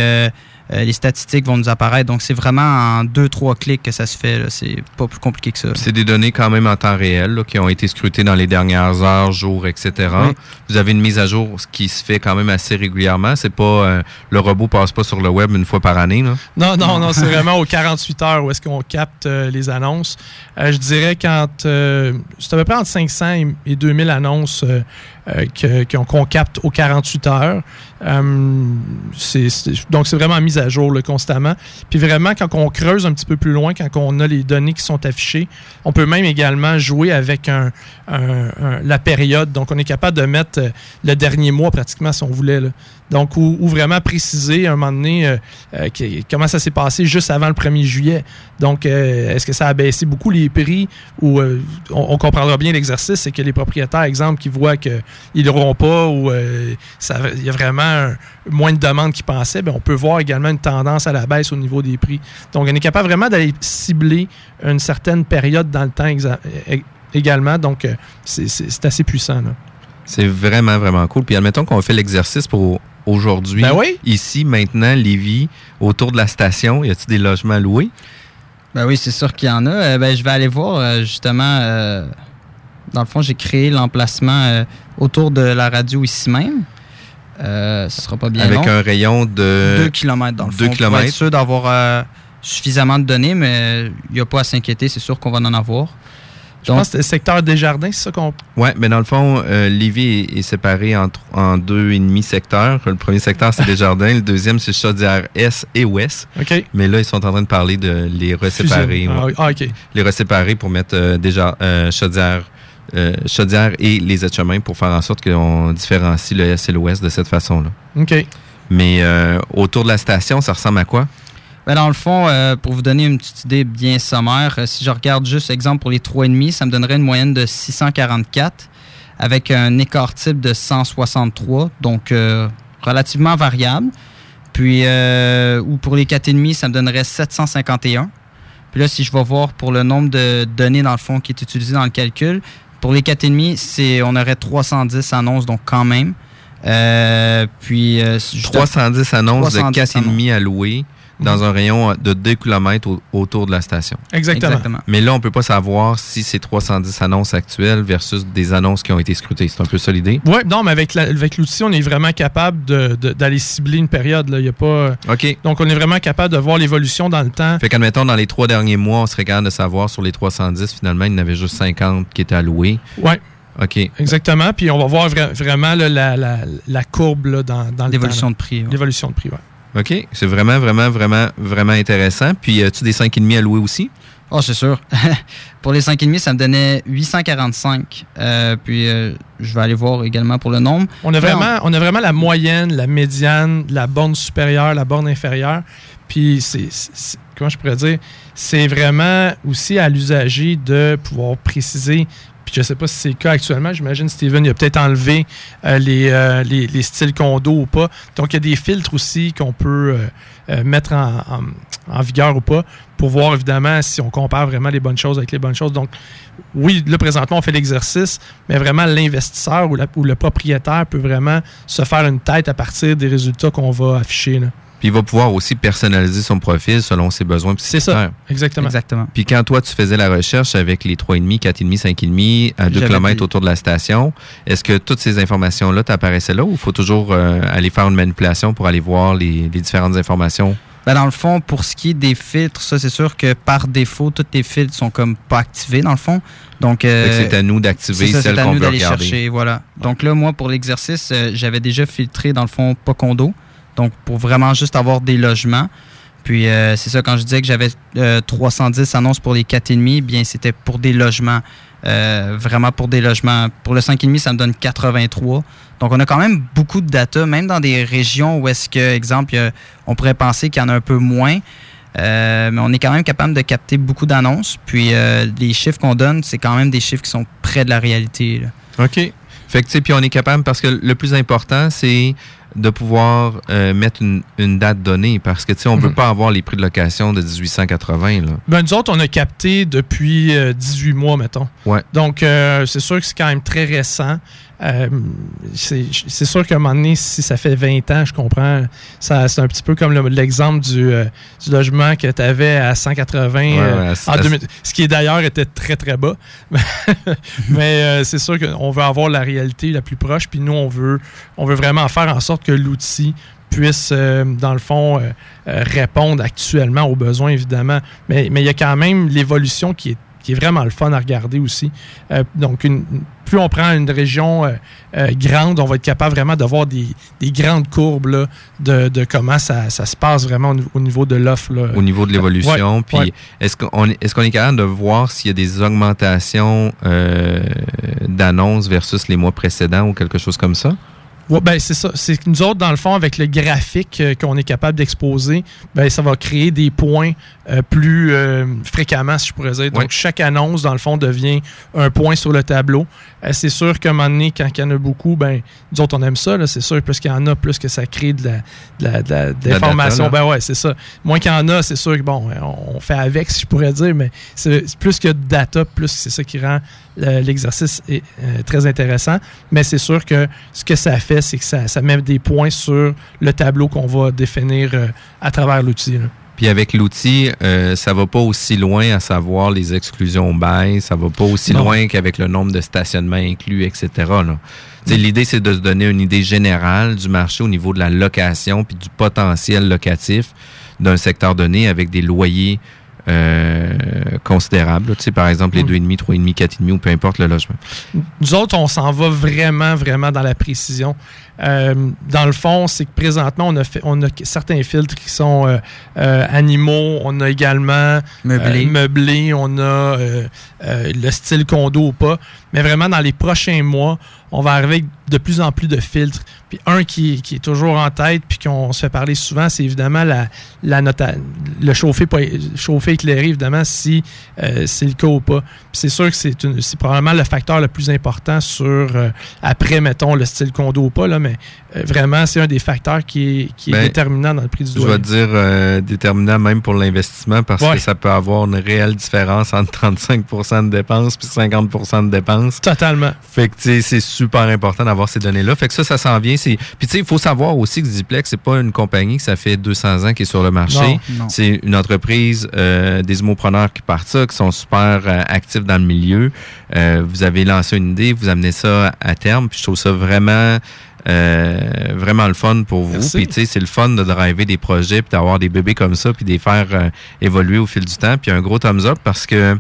Speaker 9: euh, les statistiques vont nous apparaître. Donc, c'est vraiment en deux, trois clics que ça se fait. C'est pas plus compliqué que ça.
Speaker 5: C'est des données quand même en temps réel là, qui ont été scrutées dans les dernières heures, jours, etc.
Speaker 9: Oui.
Speaker 5: Vous avez une mise à jour qui se fait quand même assez régulièrement. C'est pas euh, le robot passe pas sur le web une fois par année. Là.
Speaker 6: Non, non, non, c'est vraiment aux 48 heures où est-ce qu'on capte euh, les annonces. Euh, je dirais quand euh, c'est à peu près entre 500 et, et 2000 annonces qu'on qu'on capte aux 48 heures. Euh, c'est- donc, c'est vraiment mise à jour constamment. Puis vraiment, quand on creuse un petit peu plus loin, quand on a les données qui sont affichées, on peut même également jouer avec la période. Donc, on est capable de mettre euh, le dernier mois pratiquement si on voulait. Donc, ou, vraiment préciser à un moment donné euh, euh, comment ça s'est passé juste avant le 1er juillet. Donc, euh, est-ce que ça a baissé beaucoup les prix ou on, comprendra bien l'exercice, c'est que les propriétaires, exemple, qui voient qu'ils n'auront pas ou il y a vraiment moins de demandes qu'ils pensaient, ben, on peut voir également une tendance à la baisse au niveau des prix. Donc, on est capable vraiment d'aller cibler une certaine période dans le temps également. Donc, c'est assez puissant. là.
Speaker 5: C'est vraiment, vraiment cool. Puis admettons qu'on fait l'exercice pour aujourd'hui.
Speaker 6: Ben oui.
Speaker 5: Ici, maintenant, Lévis, autour de la station, y a-t-il des logements loués?
Speaker 9: Ben oui, c'est sûr qu'il y en a. Euh, ben, je vais aller voir euh, justement. euh, dans le fond, j'ai créé l'emplacement euh, autour de la radio ici même. Euh, ce sera pas bien
Speaker 5: Avec
Speaker 9: long.
Speaker 5: un rayon de...
Speaker 9: 2 km dans le
Speaker 5: deux
Speaker 9: fond. Pour
Speaker 5: kilomètres.
Speaker 9: être sûr d'avoir suffisamment de données, mais il n'y a pas à s'inquiéter, c'est sûr qu'on va en avoir.
Speaker 6: Je pense que le secteur des jardins, c'est ça qu'on.
Speaker 5: Ouais, mais dans le fond, euh, Lévis est, est séparé en, en deux et demi secteurs. Le premier secteur, c'est Desjardins. Le deuxième, c'est Chaudière Est et Ouest.
Speaker 6: OK.
Speaker 5: Mais là, ils sont en train de parler de les reséparer.
Speaker 6: Ah,
Speaker 5: ouais.
Speaker 6: ah, OK.
Speaker 5: Les reséparer pour mettre euh, déjà euh, Chaudière, euh, Chaudière et les aides-chemins pour faire en sorte qu'on différencie le Est et l'Ouest de cette façon-là.
Speaker 6: OK.
Speaker 5: Mais euh, autour de la station, ça ressemble à quoi?
Speaker 9: Ben, dans le fond, euh, pour vous donner une petite idée bien sommaire, euh, si je regarde juste exemple pour les 3,5, ça me donnerait une moyenne de 644 avec un écart type de 163, donc euh, relativement variable. Puis, euh, ou pour les 4,5, ça me donnerait 751. Puis là, si je vais voir pour le nombre de données, dans le fond, qui est utilisé dans le calcul, pour les 4,5, c'est, on aurait 310 annonces, donc quand même. Puis, si je-
Speaker 5: 310 annonces
Speaker 9: 310
Speaker 5: de 4,5 à louer dans un rayon de 2 km autour de la station.
Speaker 6: Exactement.
Speaker 9: Exactement.
Speaker 5: Mais là, on peut pas savoir si c'est 310 annonces actuelles versus des annonces qui ont été scrutées. C'est un peu ça l'idée?
Speaker 6: Oui, non, mais avec, la- avec l'outil, on est vraiment capable de- de- d'aller cibler une période. Là. Il y a pas...
Speaker 5: OK.
Speaker 6: Donc, on est vraiment capable de voir l'évolution dans le temps.
Speaker 5: Fait qu'admettons, dans les trois derniers mois, on serait capable de savoir sur les 310, finalement, il y en avait juste 50 qui étaient alloués.
Speaker 6: Oui,
Speaker 5: OK.
Speaker 6: exactement. Puis, on va voir vra- vraiment là, la, la- la courbe là, dans, dans le
Speaker 9: L'évolution
Speaker 6: temps,
Speaker 9: de prix. ouais.
Speaker 6: L'évolution de prix, oui.
Speaker 5: OK. C'est vraiment, vraiment, vraiment, vraiment intéressant. Puis, as-tu des 5,5 à louer aussi?
Speaker 9: Oh, c'est sûr. pour les 5,5, ça me donnait 845. Euh, puis, euh, je vais aller voir également pour le nombre.
Speaker 6: On a, vraiment, on a vraiment la moyenne, la médiane, la borne supérieure, la borne inférieure. Puis, c'est- comment je pourrais dire, c'est vraiment aussi à l'usager de pouvoir préciser. Je sais pas si c'est le cas actuellement. J'imagine Steven, il a peut-être enlevé euh, les, euh, les, les styles condo ou pas. Donc, il y a des filtres aussi qu'on peut euh, mettre en, en- vigueur ou pas pour voir évidemment si on compare vraiment les bonnes choses avec les bonnes choses. Donc, oui, là, présentement, on fait l'exercice, mais vraiment, l'investisseur ou, le propriétaire peut vraiment se faire une tête à partir des résultats qu'on va afficher.
Speaker 5: Puis, il va pouvoir aussi personnaliser son profil selon ses besoins.
Speaker 6: C'est ça, exactement.
Speaker 9: Exactement.
Speaker 5: Puis quand toi, tu faisais la recherche avec les 3,5, 4,5, 5,5 à 2
Speaker 9: J'avais
Speaker 5: km autour de la station, est-ce que toutes ces informations-là t'apparaissaient là ou il faut toujours euh, aller faire une manipulation pour aller voir les, les différentes informations?
Speaker 9: Ben, dans le fond, pour ce qui est des filtres, ça, c'est sûr que par défaut, tous les filtres sont comme pas activés, dans le fond. Donc, euh,
Speaker 5: c'est à nous d'activer celles
Speaker 9: c'est à
Speaker 5: qu'on
Speaker 9: nous
Speaker 5: veut
Speaker 9: d'aller
Speaker 5: regarder.
Speaker 9: chercher. Voilà. Donc là, moi, pour l'exercice, euh, j'avais déjà filtré, dans le fond, pas condo. Donc, pour vraiment juste avoir des logements. Puis, euh, c'est ça, quand je disais que j'avais euh, 310 annonces pour les 4,5, bien, c'était pour des logements. Euh, vraiment pour des logements. Pour le 5,5, ça me donne 83. Donc, on a quand même beaucoup de data, même dans des régions où est-ce que, exemple, on pourrait penser qu'il y en a un peu moins. Euh, mais on est quand même capable de capter beaucoup d'annonces. Puis, euh, les chiffres qu'on donne, c'est quand même des chiffres qui sont près de la réalité.
Speaker 5: OK. Fait que, puis on est capable, parce que le plus important, c'est de pouvoir euh, mettre une, une date donnée, parce que, tu sais, on ne peut pas avoir les prix de location de 1880, là.
Speaker 6: Ben, nous autres, on a capté depuis euh, 18 mois, mettons.
Speaker 5: Ouais.
Speaker 6: Donc, euh, c'est sûr que c'est quand même très récent. Euh, c'est sûr qu'à un moment donné, si ça fait 20 ans, je comprends, ça- c'est un petit peu comme le- l'exemple du, euh, du logement que tu avais à 180
Speaker 5: Ouais,
Speaker 6: euh, en
Speaker 5: à-
Speaker 6: 2000, ce qui d'ailleurs était très très bas. Mais c'est sûr qu'on veut avoir la réalité la plus proche, puis nous, on veut, on veut vraiment faire en sorte que l'outil puisse, euh, dans le fond, euh, euh, répondre actuellement aux besoins, évidemment. Mais mais il y a quand même l'évolution qui est, qui est vraiment le fun à regarder aussi. Euh, donc, une- plus on prend une région euh, euh, grande, on va être capable vraiment de voir des, des grandes courbes là, de, de comment ça, ça se passe vraiment au, niveau- au niveau de l'offre.
Speaker 5: au niveau de l'évolution.
Speaker 6: Ouais,
Speaker 5: Puis
Speaker 6: ouais.
Speaker 5: est-ce qu'on est, est capable de voir s'il y a des augmentations d'annonces versus les mois précédents ou quelque chose comme ça?
Speaker 6: Ouais, ben c'est ça. C'est que nous autres, dans le fond, avec le graphique euh, qu'on est capable d'exposer, ben ça va créer des points euh, plus euh, fréquemment, si je pourrais dire. Donc,
Speaker 5: Ouais.
Speaker 6: chaque annonce, dans le fond, devient un point sur le tableau. C'est sûr qu'à un moment donné, quand il y en a beaucoup, ben nous autres, on aime ça. là. C'est sûr, plus qu'il y en a, plus que ça crée de la- de la- l'information. ben ouais, c'est ça. Moins qu'il y en a, c'est sûr que, bon, on fait avec, si je pourrais dire, mais c'est plus a de data, plus c'est ça qui rend l'exercice est, euh, très intéressant. Mais c'est sûr que ce que ça fait, c'est que ça, ça met des points sur le tableau qu'on va définir euh, à travers l'outil.
Speaker 5: Puis avec l'outil, euh, ça va pas aussi loin à savoir les exclusions baissent, ça va pas aussi
Speaker 6: Non.
Speaker 5: loin qu'avec le nombre de stationnements inclus, etc. L'idée, c'est de se donner une idée générale du marché au niveau de la location puis du potentiel locatif d'un secteur donné avec des loyers euh, considérables. là. Tu sais, par exemple, les
Speaker 6: Mm.
Speaker 5: 2,5, 3,5, 4,5 ou peu importe le logement.
Speaker 6: Nous autres, on s'en va vraiment, vraiment dans la précision. Euh, dans le fond, c'est que présentement, on a, fait, on a certains filtres qui sont euh, euh, animaux. On a également
Speaker 9: Meublés.
Speaker 6: euh, meublés, on a euh, euh, le style condo ou pas. Mais vraiment, dans les prochains mois, on va arriver avec de plus en plus de filtres. Puis un qui, qui est toujours en tête, puis qu'on se fait parler souvent, c'est évidemment la, la nota- le chauffer, chauffer éclairé, évidemment, si euh, c'est le cas ou pas. Puis c'est sûr que c'est probablement le facteur le plus important sur, euh, après, mettons, le style condo ou pas, là, mais euh, vraiment, c'est un des facteurs qui est, qui est
Speaker 5: Ben,
Speaker 6: déterminant dans le prix du
Speaker 5: Je
Speaker 6: doigt.
Speaker 5: vais te dire déterminant même pour l'investissement parce
Speaker 6: Ouais.
Speaker 5: que ça peut avoir une réelle différence entre 35% de dépenses puis 50% de dépenses.
Speaker 6: Totalement.
Speaker 5: Fait que, tu sais, c'est super important d'avoir ces données-là. Fait que ça, ça s'en vient. Puis, tu sais, il faut savoir aussi que Ziplex, c'est pas une compagnie que ça fait 200 ans qui est sur le marché. C'est une entreprise, euh, des homopreneurs qui partent ça, qui sont super euh, actifs dans le milieu. Euh, vous avez lancé une idée, vous amenez ça à terme. Puis, je trouve ça vraiment... euh, vraiment le fun pour vous. Puis tu sais, c'est le fun de driver des projets, puis d'avoir des bébés comme ça, puis de les faire euh, évoluer au fil du temps. Puis un gros thumbs up parce que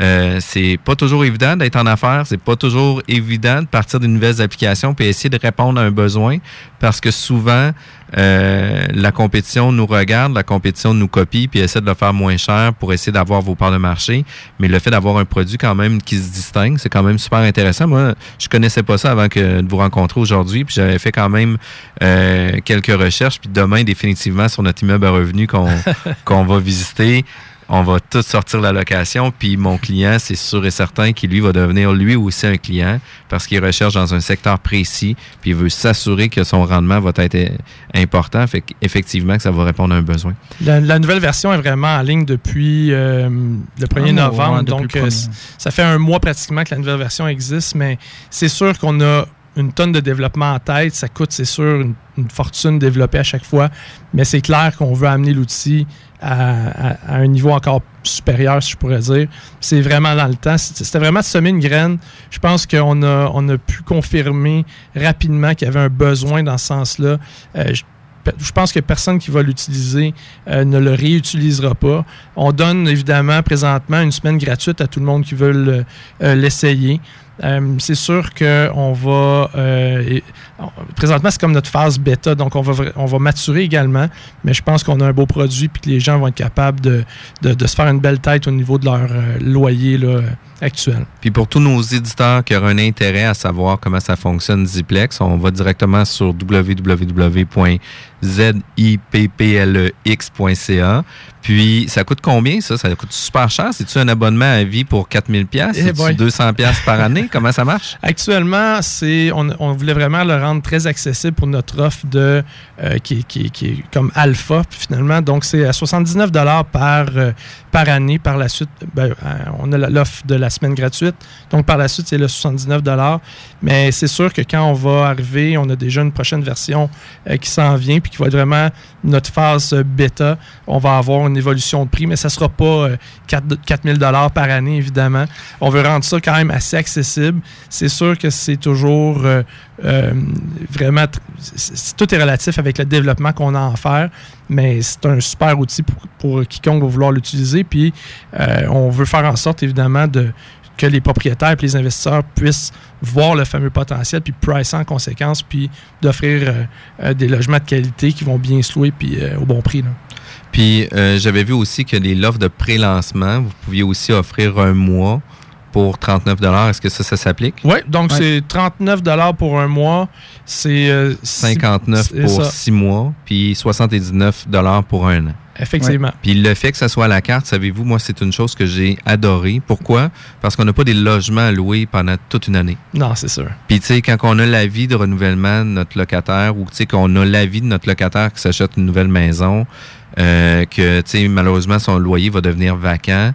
Speaker 5: euh, c'est pas toujours évident d'être en affaires, c'est pas toujours évident de partir de nouvelles applications puis essayer de répondre à un besoin parce que souvent euh, la compétition nous regarde, la compétition nous copie puis essaie de le faire moins cher pour essayer d'avoir vos parts de marché. Mais le fait d'avoir un produit quand même qui se distingue, c'est quand même super intéressant. Moi, je connaissais pas ça avant que de vous rencontrer aujourd'hui puis j'avais fait quand même euh, quelques recherches puis demain définitivement sur notre immeuble à revenus qu'on qu'on va visiter on va tout sortir la location, puis mon client, c'est sûr et certain qu'il lui va devenir lui aussi un client parce qu'il recherche dans un secteur précis, puis il veut s'assurer que son rendement va être euh, important, fait qu'effectivement que ça va répondre à un besoin.
Speaker 6: La, la nouvelle version est vraiment en ligne depuis euh, le 1er
Speaker 9: Ah,
Speaker 6: novembre.
Speaker 9: ouais,
Speaker 6: donc, euh, ça fait un mois pratiquement que la nouvelle version existe, mais c'est sûr qu'on a une tonne de développement en tête. Ça coûte, c'est sûr, une, une fortune développée à chaque fois. Mais c'est clair qu'on veut amener l'outil à, un niveau encore supérieur, si je pourrais dire. C'est vraiment dans le temps. C'était vraiment de semer une graine. Je pense qu'on a, on a pu confirmer rapidement qu'il y avait un besoin dans ce sens-là. Euh, je- pense que personne qui va l'utiliser euh, ne le réutilisera pas. On donne évidemment présentement une semaine gratuite à tout le monde qui veut euh, l'essayer. Euh, c'est sûr qu'on va. euh, présentement, c'est comme notre phase bêta, donc on va, on va maturer également, mais je pense qu'on a un beau produit et que les gens vont être capables de, de- se faire une belle tête au niveau de leur euh, loyer là, actuel.
Speaker 5: Puis pour tous nos éditeurs qui auraient un intérêt à savoir comment ça fonctionne Ziplex, on va directement sur www.zippleix.ca. Puis ça coûte combien ça? Ça coûte super cher. C'est-tu un abonnement à vie pour 4000 pièces
Speaker 6: Eh
Speaker 5: C'est
Speaker 6: boy.
Speaker 5: 200 pièces par année? Comment ça marche?
Speaker 6: Actuellement, c'est on, on voulait vraiment le rendre très accessible pour notre offre de euh, qui, qui- qui est comme alpha finalement. Donc c'est à 79 dollars par euh, par année. Par la suite, ben, euh, on a l'offre de la semaine gratuite. Donc par la suite, c'est le 79 dollars. Mais c'est sûr que quand on va arriver, on a déjà une prochaine version euh, qui s'en vient puis qui va être vraiment notre phase euh, bêta. On va avoir une évolution de prix, mais ça sera pas euh, 4 4000 dollars par année évidemment. On veut rendre ça quand même assez accessible. C'est sûr que c'est toujours euh, euh, vraiment tout est relatif avec le développement qu'on a à en faire, mais c'est un super outil pour, quiconque va vouloir l'utiliser. Puis euh, on veut faire en sorte évidemment de que les propriétaires et les investisseurs puissent voir le fameux potentiel, puis pricer en conséquence, puis d'offrir euh, euh, des logements de qualité qui vont bien se louer, puis euh, au bon prix. là.
Speaker 5: Puis euh, j'avais vu aussi que les l'offre de pré-lancement, vous pouviez aussi offrir un mois pour 39 Est-ce que ça, ça s'applique?
Speaker 6: Oui, donc
Speaker 9: Ouais.
Speaker 6: c'est 39 pour un mois. C'est euh, six-
Speaker 5: 59
Speaker 6: c'est
Speaker 5: pour
Speaker 6: ça,
Speaker 5: 6 mois, puis 79 pour un an.
Speaker 6: Effectivement.
Speaker 5: Puis le fait que ça soit à la carte, savez-vous, moi, c'est une chose que j'ai adorée. Pourquoi? Parce qu'on n'a pas des logements à louer pendant toute une année.
Speaker 6: Non, c'est sûr.
Speaker 5: Puis, tu sais, quand on a l'avis de renouvellement de notre locataire ou, tu sais, qu'on a l'avis de notre locataire qui s'achète une nouvelle maison, euh, que, tu sais, malheureusement, son loyer va devenir vacant,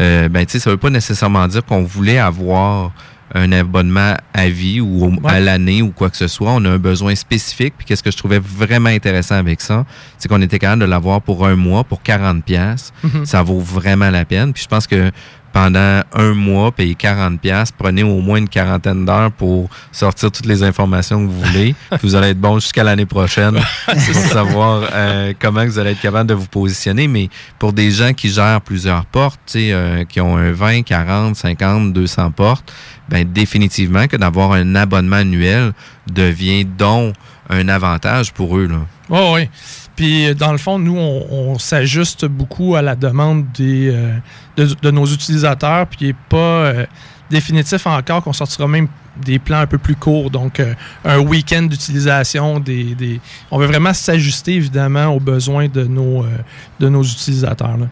Speaker 5: euh, ben, tu sais, ça veut pas nécessairement dire qu'on voulait avoir un abonnement à vie ou au- à l'année ou quoi que ce soit. On a un besoin spécifique. Puis qu'est-ce que je trouvais vraiment intéressant avec ça, c'est qu'on était capable de l'avoir pour un mois, pour 40 pièces.
Speaker 6: Mhm.
Speaker 5: Ça vaut vraiment la peine. Puis je pense que pendant un mois, payez 40 pièces, prenez au moins une quarantaine d'heures pour sortir toutes les informations que vous voulez. Vous allez être bon jusqu'à l'année prochaine pour savoir euh, comment vous allez être capable de vous positionner. Mais pour des gens qui gèrent plusieurs portes, tu sais, euh, qui ont un 20, 40, 50, 200 portes, ben définitivement que d'avoir un abonnement annuel devient donc un avantage pour eux. Là.
Speaker 6: Oui, oui. Puis, dans le fond, nous, on, s'ajuste beaucoup à la demande des, euh, de, de nos utilisateurs, puis il n'est pas euh, définitif encore qu'on sortira même des plans un peu plus courts. Donc, euh, un week-end d'utilisation. Des, des- On veut vraiment s'ajuster, évidemment, aux besoins de nos, euh, de nos utilisateurs. là.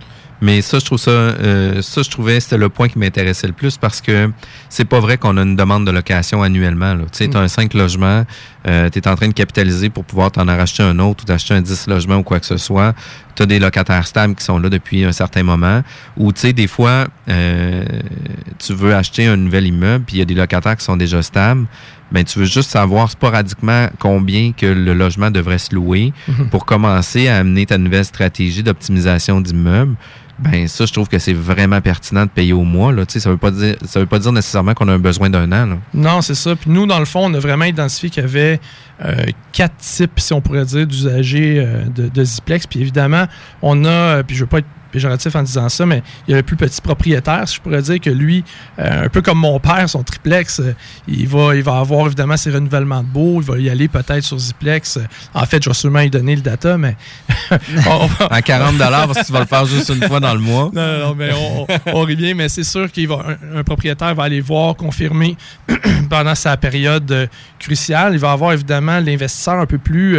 Speaker 5: Mais ça, je trouve ça, euh, ça, je trouvais, c'était le point qui m'intéressait le plus parce que c'est pas vrai qu'on a une demande de location annuellement. Tu sais,
Speaker 6: Mm.
Speaker 5: t'as un 5 logements, euh, t'es en train de capitaliser pour pouvoir t'en en racheter un autre ou t'acheter un 10 logements ou quoi que ce soit. T'as des locataires stables qui sont là depuis un certain moment. Ou, tu sais, des fois, euh, tu veux acheter un nouvel immeuble puis il y a des locataires qui sont déjà stables. Ben, tu veux juste savoir sporadiquement combien que le logement devrait se louer
Speaker 6: Mhm.
Speaker 5: pour commencer à amener ta nouvelle stratégie d'optimisation d'immeuble. Ben ça, je trouve que c'est vraiment pertinent de payer au mois. Là. Ça veut veut pas dire nécessairement qu'on a un besoin d'un an.
Speaker 6: Non, c'est ça. Puis nous, dans le fond, on a vraiment identifié qu'il y avait euh, quatre types, si on pourrait dire, d'usagers euh, de, de Ziplex. Puis évidemment, on a, euh, puis je veux pas être péjoratif en disant ça, mais il y a le plus petit propriétaire, si je pourrais dire que lui, euh, un peu comme mon père, son triplex, euh, il, va, il va avoir évidemment ses renouvellements de beau, il va y aller peut-être sur Ziplex. Euh, En fait, je vais sûrement lui donner le data, mais... on
Speaker 5: À 40 parce que tu vas le faire juste une fois dans le mois.
Speaker 6: non, non, mais on, bien, mais c'est sûr qu'il va un, un propriétaire va aller voir, confirmer pendant sa période cruciale. Il va avoir évidemment l'investisseur un peu plus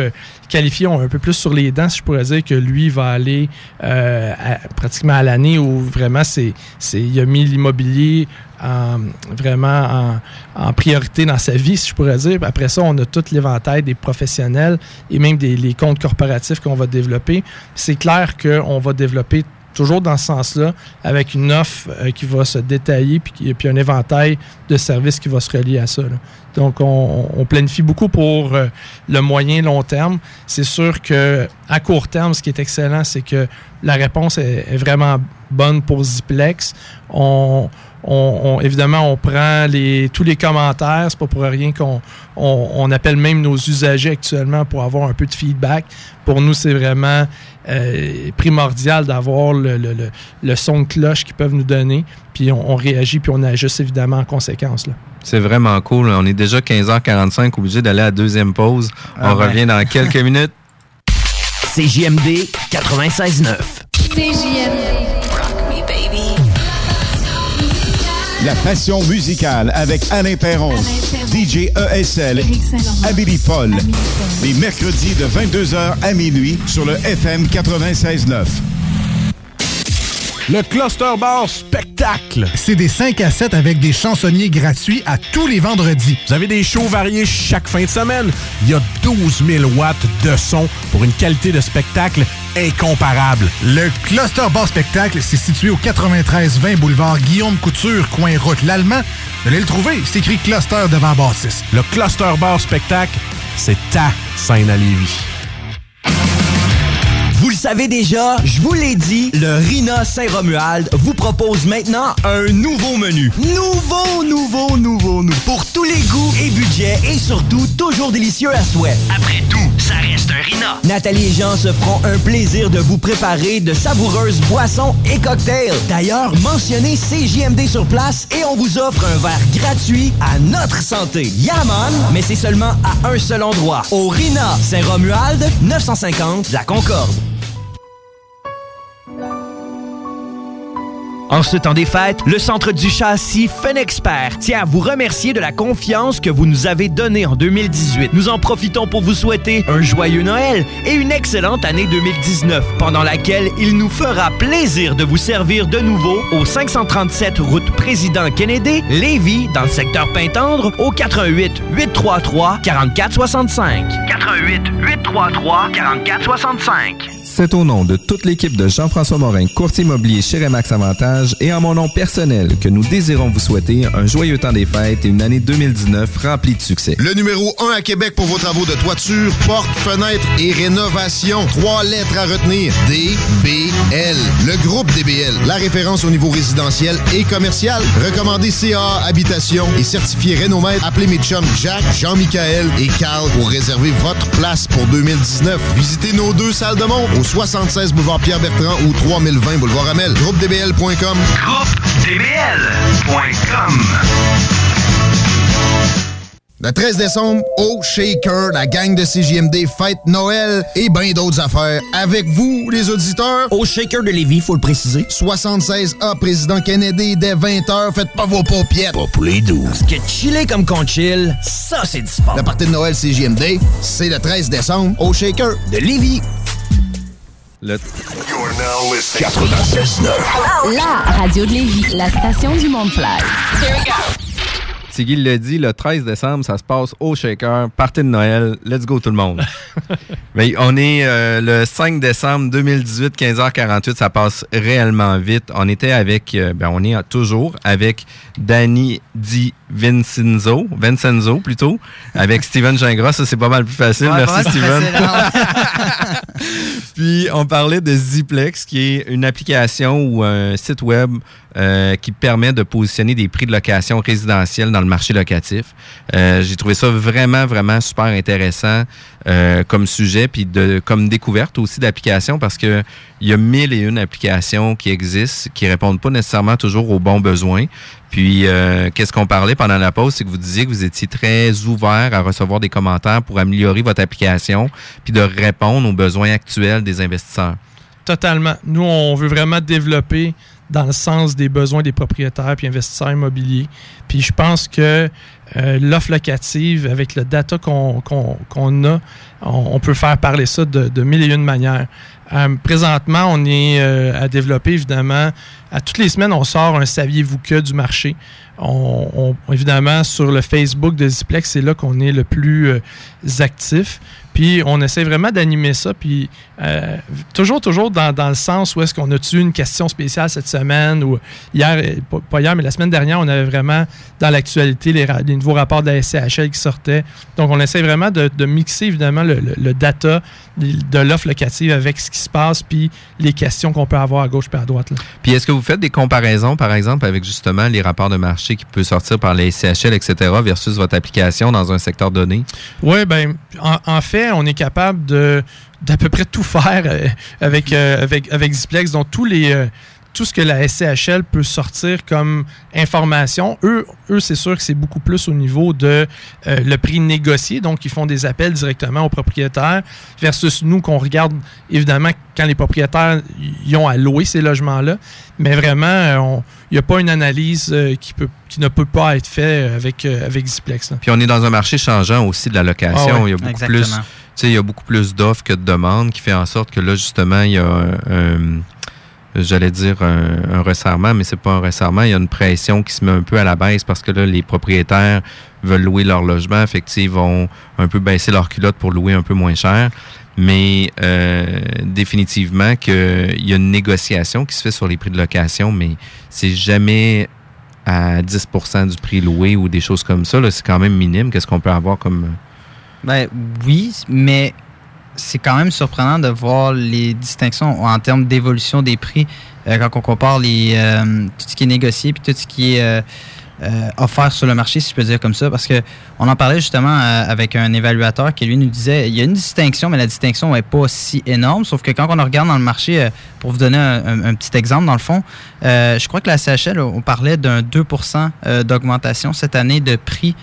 Speaker 6: qualifié, un peu plus sur les dents, si je pourrais dire que lui va aller euh, pratiquement à l'année où vraiment c'est, c'est, il a mis l'immobilier en- vraiment en, priorité dans sa vie, si je pourrais dire. Après ça, on a tout l'éventail des professionnels et même des comptes corporatifs qu'on va développer. C'est clair qu'on va développer toujours dans ce sens-là, avec une offre euh, qui va se détailler, puis, puis un éventail de services qui va se relier à ça. Donc, on, planifie beaucoup pour euh, le moyen long terme. C'est sûr que à court terme, ce qui est excellent, c'est que la réponse est, vraiment bonne pour Ziplex. On, évidemment, on prend tous les commentaires. C'est pas pour rien qu'on on, on appelle même nos usagers actuellement pour avoir un peu de feedback. Pour nous, c'est vraiment euh, primordial d'avoir le, le- le- le son de cloche qu'ils peuvent nous donner. Puis on, on réagit, puis on ajuste évidemment en conséquence. Là.
Speaker 5: C'est vraiment cool. On est déjà 15h45, obligé d'aller à la deuxième pause.
Speaker 3: Ah
Speaker 5: On
Speaker 3: ouais.
Speaker 5: revient dans quelques minutes.
Speaker 3: CJMD 96.9.
Speaker 14: La passion musicale avec Alain Perron, DJ ESL, Amélie Paul. Les mercredis de 22h à minuit sur le FM 96.9.
Speaker 15: Le Cluster Bar Spectacle. C'est des 5 à 7 avec des chansonniers gratuits à tous les vendredis. Vous avez des shows variés chaque fin de semaine. Il y a 12 000 watts de son pour une qualité de spectacle incomparable. Le Cluster Bar Spectacle, c'est situé au 93-20 boulevard Guillaume Couture, coin route l'Allemand. Vous allez le trouver, c'est écrit Cluster devant Bâtisse. Le Cluster Bar Spectacle, c'est ta scène à Lévis.
Speaker 3: Savez déjà, je vous l'ai dit, le Rina Saint-Romuald vous propose maintenant un nouveau menu. Nouveau, nouveau, nouveau, nouveau. Pour tous les goûts et budgets et surtout toujours délicieux à souhait.
Speaker 4: Après tout, ça reste un Rina.
Speaker 3: Nathalie et Jean se feront un plaisir de vous préparer de savoureuses boissons et cocktails. D'ailleurs, mentionnez CJMD sur place et on vous offre un verre gratuit à notre santé. Yaman, mais c'est seulement à un seul endroit. Au Rina Saint-Romuald, 950 La Concorde. En ce temps des fêtes, le Centre du châssis Fenexpert tient à vous remercier de la confiance que vous nous avez donnée en 2018. Nous en profitons pour vous souhaiter un joyeux Noël et une excellente année 2019, pendant laquelle il nous fera plaisir de vous servir de nouveau au 537 route Président Kennedy, Lévis, dans le secteur Pintendre, au 88 833 4465.
Speaker 4: 88 833 4465.
Speaker 12: C'est au nom de toute l'équipe de Jean-François Morin, courtier immobilier chez Remax Avantage et en mon nom personnel que nous désirons vous souhaiter un joyeux temps des fêtes et une année 2019 remplie de succès.
Speaker 2: Le numéro 1 à Québec pour vos travaux de toiture, porte, fenêtre et rénovation. Trois lettres à retenir. DBL. Le groupe DBL. La référence au niveau résidentiel et commercial. Recommandé CA Habitation et certifié Rénomètre. Appelez mes chums Jack, Jean-Michael et Carl pour réserver votre place pour 2019. Visitez nos deux salles de monde au 76 boulevard Pierre-Bertrand ou 3020 boulevard Amel. GroupeDBL.com.
Speaker 4: GroupeDBL.com.
Speaker 2: Le 13 décembre, au Shaker, la gang de CJMD fête Noël et bien d'autres affaires. Avec vous, les auditeurs.
Speaker 3: Au Shaker de Lévis, faut le préciser.
Speaker 2: 76A, Président Kennedy, dès 20h. Faites pas vos paupiettes. Pas pour les 12.
Speaker 3: Parce que chiller comme qu'on chill, ça, c'est du sport.
Speaker 2: La partie de Noël CJMD, c'est le 13 décembre, au Shaker de Lévis.
Speaker 5: Le...
Speaker 13: 96.9. La radio de Lévis, la station du monde
Speaker 5: Tiggy l'a dit, le 13 décembre, ça se passe au Shaker, party de Noël, let's go tout le monde. Mais on est euh, le 5 décembre 2018, 15h48, ça passe réellement vite. On était avec, euh, ben on est toujours avec Danny Di Vincenzo, Vincenzo plutôt, avec Steven Gingras, ça c'est pas mal plus facile.
Speaker 9: Ouais,
Speaker 5: Merci Steven.
Speaker 9: facile,
Speaker 5: Puis on parlait de Ziplex, qui est une application ou un site web euh, qui permet de positionner des prix de location résidentielle dans le marché locatif. Euh, J'ai trouvé ça vraiment, vraiment super intéressant euh, comme sujet, puis de comme découverte aussi d'applications, parce que il y a mille et une applications qui existent, qui répondent pas nécessairement toujours aux bons besoins. Puis, euh, qu'est-ce qu'on parlait pendant la pause, c'est que vous disiez que vous étiez très ouvert à recevoir des commentaires pour améliorer votre application, puis de répondre aux besoins actuels des investisseurs.
Speaker 6: Totalement. Nous, on veut vraiment développer dans le sens des besoins des propriétaires puis investisseurs immobiliers. Puis je pense que euh, l'offre locative, avec le data qu'on a, on, peut faire parler ça de, de mille et une manières. Euh, présentement, on est euh, à développer, évidemment, à toutes les semaines, on sort un saviez-vous que du marché. Évidemment, sur le Facebook de Ziplex, c'est là qu'on est le plus actif. Puis on essaie vraiment d'animer ça. Puis euh, toujours, toujours dans, dans le sens où est-ce qu'on a-tu une question spéciale cette semaine ou hier, euh, pas- hier, mais la semaine dernière, on avait vraiment dans l'actualité les, nouveaux rapports de la SCHL qui sortaient. Donc on essaie vraiment de, de mixer évidemment le, le- le data de l'offre locative avec ce qui se passe puis les questions qu'on peut avoir à gauche puis à droite. là.
Speaker 5: Puis est-ce que vous faites des comparaisons, par exemple, avec justement les rapports de marché qui peuvent sortir par les CHL, etc., versus votre application dans un secteur donné?
Speaker 6: Oui, ben, en, en fait, on est capable de d'à peu près tout faire euh, avec, euh, avec, avec. Donc, tous les, euh, tout ce que la SCHL peut sortir comme information, eux, eux c'est sûr que c'est beaucoup plus au niveau de euh, le prix négocié. Donc, ils font des appels directement aux propriétaires versus nous qu'on regarde, évidemment, quand les propriétaires y ont à louer ces logements-là. Mais vraiment, euh, on- il n'y a pas une analyse euh, qui, peut, qui ne peut pas être faite avec, euh, avec Ziplex. là.
Speaker 5: Puis on est dans un marché changeant aussi de la location.
Speaker 6: Ah ouais,
Speaker 5: il y a beaucoup
Speaker 6: exactement.
Speaker 5: plus, tu sais, il y a beaucoup plus d'offres que de demandes, qui fait en sorte que là justement il y a un, un- j'allais dire un, un resserrement, mais c'est pas un resserrement. Il y a une pression qui se met un peu à la baisse parce que là les propriétaires veulent louer leur logement, sais, ils vont un peu baisser leur culotte pour louer un peu moins cher. Mais euh, définitivement qu'il y a une négociation qui se fait sur les prix de location, mais c'est jamais à 10% du prix loué ou des choses comme ça. C'est quand même minime. Qu'est-ce qu'on peut avoir comme...
Speaker 9: Ben oui, mais c'est quand même surprenant de voir les distinctions en termes d'évolution des prix euh, quand on compare les, euh, tout ce qui est négocié puis tout ce qui est euh, euh, offert sur le marché, si je peux dire comme ça. Parce que on en parlait justement euh, avec un évaluateur qui lui nous disait il y a une distinction, mais la distinction n'est pas si énorme. Sauf que quand on regarde dans le marché, euh, pour vous donner un, petit exemple, dans le fond, je crois que la CHL, on parlait d'un 2% euh, d'augmentation cette année de prix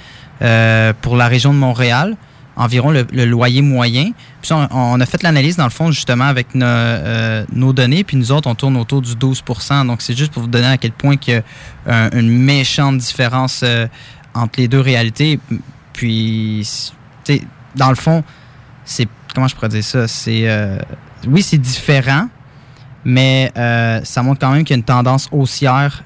Speaker 9: pour la région de Montréal environ le, loyer moyen. Puis on, a fait l'analyse, dans le fond, justement, avec nos, euh, nos données, puis nous autres, on tourne autour du 12 Donc, c'est juste pour vous donner à quel point il y a un- une méchante différence euh, entre les deux réalités. Puis, tu sais, dans le fond, c'est... Comment je pourrais dire ça? C'est... euh, oui, c'est différent, mais ça montre quand même qu'il y a une tendance haussière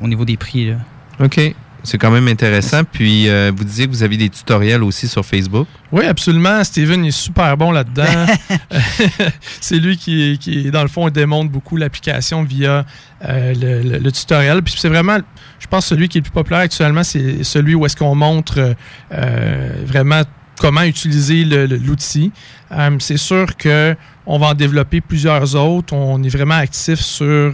Speaker 9: au niveau des prix. Là.
Speaker 5: OK. C'est quand même intéressant. Puis, euh, vous disiez que vous avez des tutoriels aussi sur Facebook.
Speaker 6: Oui, absolument. Steven est super bon là-dedans. c'est lui qui, qui, dans le fond, démontre beaucoup l'application via euh, le, le- le tutoriel. Puis c'est vraiment, je pense, celui qui est le plus populaire actuellement, c'est celui où est-ce qu'on montre euh, vraiment comment utiliser l'outil. C'est sûr que on va en développer plusieurs autres. On est vraiment actif sur,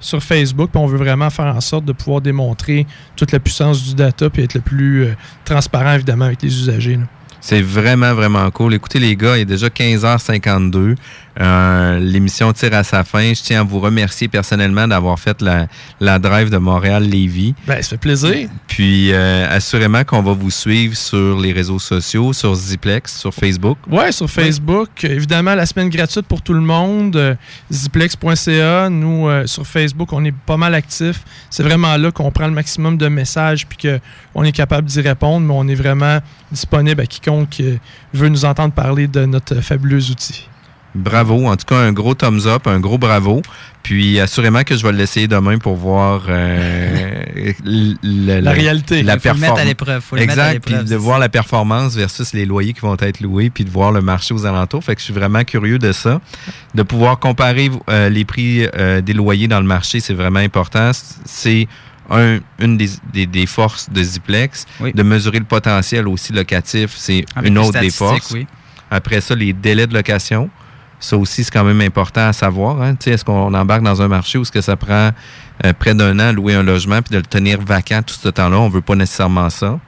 Speaker 6: sur Facebook. Puis on veut vraiment faire en sorte de pouvoir démontrer toute la puissance du data puis être le plus euh, transparent, évidemment, avec les usagers.
Speaker 5: C'est vraiment, vraiment cool. Écoutez, les gars, il est déjà 15h52. Euh, L'émission tire à sa fin. Je tiens à vous remercier personnellement d'avoir fait la, la drive de Montréal-Lévis.
Speaker 6: Ben, ça fait plaisir.
Speaker 5: Puis, euh, assurément qu'on va vous suivre sur les réseaux sociaux, sur Ziplex, sur Facebook.
Speaker 6: Ouais, sur Facebook. Évidemment, la semaine gratuite pour tout le monde. Ziplex.ca. Nous, euh, sur Facebook, on est pas mal actifs. C'est vraiment là qu'on prend le maximum de messages puis qu'on est capable d'y répondre, mais on est vraiment disponible à quiconque veut nous entendre parler de notre fabuleux outil.
Speaker 5: Bravo. En tout cas, un gros thumbs up, un gros bravo. Puis, assurément que je vais l'essayer demain pour voir euh, le-
Speaker 6: La réalité.
Speaker 5: La
Speaker 9: Faut le mettre à
Speaker 5: performance.
Speaker 9: l'épreuve, faut le mettre à
Speaker 5: Exact.
Speaker 9: l'épreuve,
Speaker 5: Puis de voir la performance versus les loyers qui vont être loués, puis de voir le marché aux alentours. Fait que je suis vraiment curieux de ça. De pouvoir comparer euh, les prix euh, des loyers dans le marché, c'est vraiment important. C'est un- une des, des- des forces de Ziplex. De mesurer le potentiel aussi locatif, c'est
Speaker 9: Avec
Speaker 5: une autre des forces.
Speaker 9: oui.
Speaker 5: Après ça, les délais de location. Ça aussi, c'est quand même important à savoir. Hein. Est-ce qu'on embarque dans un marché où ce que ça prend euh, près d'un an à louer un logement puis de le tenir vacant tout ce temps-là? On veut pas nécessairement ça.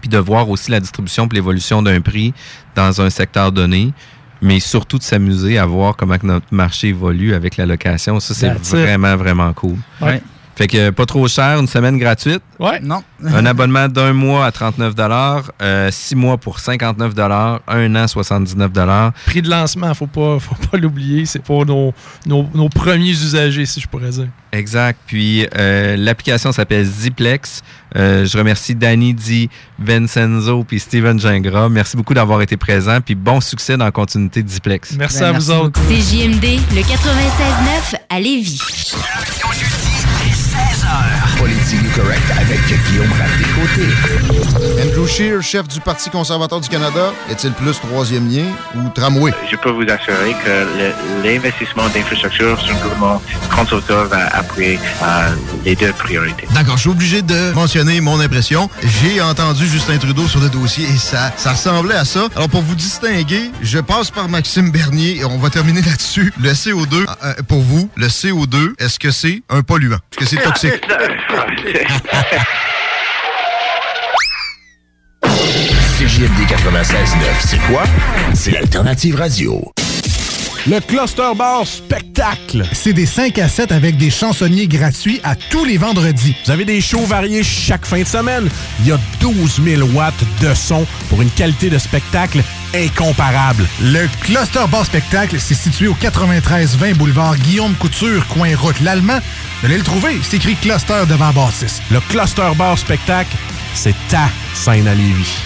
Speaker 5: Puis de voir aussi la distribution et l'évolution d'un prix dans un secteur donné. Mais surtout de s'amuser à voir comment notre marché évolue avec la location. Ça, c'est vraiment, vraiment cool.
Speaker 6: Ouais.
Speaker 5: Fait que pas trop cher, une semaine gratuite.
Speaker 6: Ouais.
Speaker 9: Non.
Speaker 5: un abonnement d'un mois à 39 euh, six mois pour 59 un an 79
Speaker 6: Prix de lancement, faut pas, faut pas l'oublier. C'est pour nos, nos, nos premiers usagers, si je pourrais dire.
Speaker 5: Exact. Puis euh, l'application s'appelle Ziplex. Euh, je remercie Danny Di Vincenzo puis Steven Gingras. Merci beaucoup d'avoir été présent. Puis bon succès dans la continuité de Ziplex.
Speaker 6: Merci à vous autres.
Speaker 16: C'est JMD, le 96.9 à Lévis.
Speaker 2: Correct avec Guillaume Raté-Côté. Andrew Scheer, chef du Parti conservateur du Canada, est-il plus troisième lien ou tramway?
Speaker 17: Je peux vous assurer que l'investissement d'infrastructure sur le gouvernement conservateur va appuyer euh, les deux priorités.
Speaker 2: D'accord, je suis obligé de mentionner mon impression. J'ai entendu Justin Trudeau sur le dossier et ça, ça ressemblait à ça. Alors pour vous distinguer, je passe par Maxime Bernier et on va terminer là-dessus. Le CO2, euh, pour vous, le CO2, est-ce que c'est un polluant? Est-ce que c'est toxique?
Speaker 1: CJMD 96.9, c'est quoi? C'est l'alternative radio.
Speaker 15: Le Cluster Bar Spectacle. C'est des 5 à 7 avec des chansonniers gratuits à tous les vendredis. Vous avez des shows variés chaque fin de semaine. Il y a 12 000 watts de son pour une qualité de spectacle incomparable.
Speaker 18: Le Cluster Bar Spectacle, c'est situé au 93-20 boulevard Guillaume Couture, coin route l'Allemand. Vous allez le trouver, c'est écrit Cluster devant Bâtisse.
Speaker 15: Le Cluster Bar Spectacle, c'est ta scène à Lévis.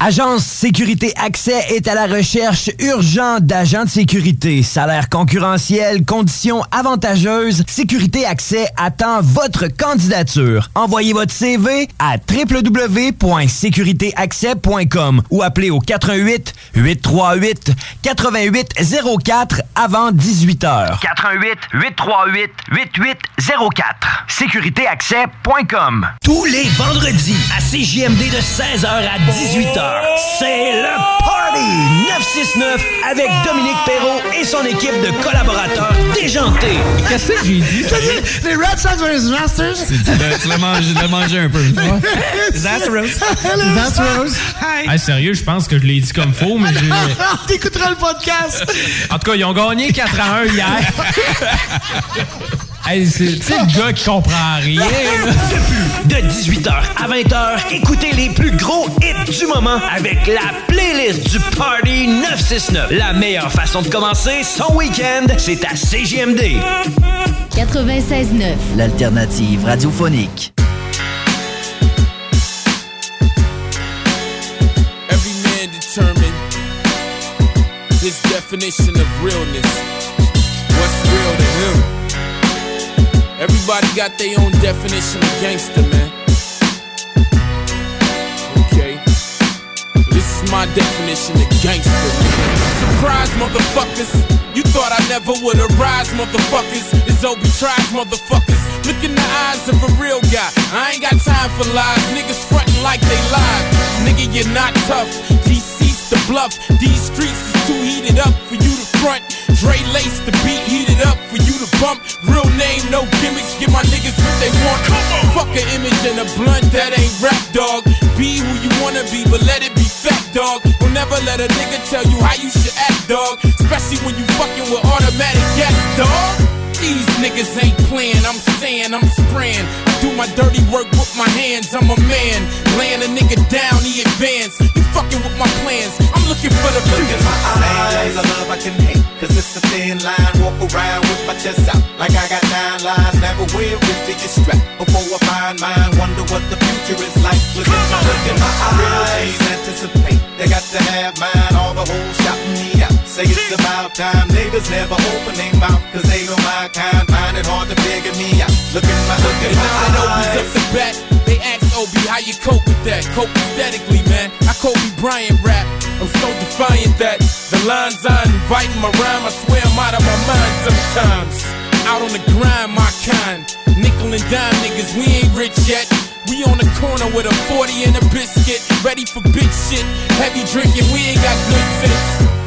Speaker 3: Agence Sécurité Accès est à la recherche urgente d'agents de sécurité. Salaire concurrentiel, conditions avantageuses. Sécurité Accès attend votre candidature. Envoyez votre CV à www.sécuritéaccès.com ou appelez au 88 838 8804 avant 18 heures.
Speaker 4: 88 838 8804. Sécuritéaccès.com.
Speaker 3: Tous les vendredis à CJMD de 16h à 18h. C'est le Party 969 avec Dominique Perrault et son équipe de collaborateurs déjantés.
Speaker 19: Qu'est-ce que j'ai dit?
Speaker 18: Les Red Sox vs Masters?
Speaker 19: Tu l'as mangé, tu l'as mangé un peu. That's Rose.
Speaker 18: That's Rose.
Speaker 19: Hey, sérieux, je pense que je l'ai dit comme faux, mais j'ai...
Speaker 18: T'écouteras le podcast.
Speaker 19: En tout cas, ils ont gagné 4 à 1 hier. hey, c'est le gars qui comprend rien. là.
Speaker 3: De 18h à 20h, écoutez les plus gros hits du moment avec la playlist du Party 969. La meilleure façon de commencer son week-end, c'est à CGMD.
Speaker 13: 96.9.
Speaker 3: L'alternative radiophonique.
Speaker 20: Every man determined his definition of realness. What's real to him? Everybody got their own definition of gangster, man. Okay. This is my definition of gangster. Surprise, motherfuckers. You thought I never would arise, motherfuckers. It's Obi tries, motherfuckers. Look in the eyes of a real guy. I ain't got time for lies. Niggas frontin' like they live. Nigga, you're not tough. DC's the bluff. These streets is too heated up for you to front. Dre lace the beat heated up for you to bump. Real name, no gimmicks. Give my niggas what they want. Fuck an image and a blunt that ain't rap, dog. Be who you wanna be, but let it be fat, dog. Don't never let a nigga tell you how you should act, dog. Especially when you fucking with automatic gas, dog. These niggas ain't playing, I'm saying, I'm spraying. I do my dirty work with my hands, I'm a man. Laying a nigga down, he advance. You fucking with my plans, I'm looking for the
Speaker 21: Look in my eyes, I love I can hate. Cause it's a thin line, walk around with my chest out. Like I got nine lives, never will to your strap. Before I find mine, wonder what the future is like. Look in my, look in my eyes, anticipate. They got to have mine, all the me out. Say it's about time, niggas never open their mouth. Cause they know my kind, find it hard to figure me out. Look in my, look
Speaker 20: And
Speaker 21: my
Speaker 20: now that Obi's up the bat, they ask oh, Obi how you cope with that. Cope aesthetically, man. I Kobe Bryant rap. I'm so defiant that the lines I invite in my rhyme, I swear I'm out of my mind sometimes. Out on the grind, my kind. Nickel and dime niggas, we ain't rich yet. We on the corner with a 40 and a biscuit, ready for big shit. Heavy drinking, we ain't got good sense.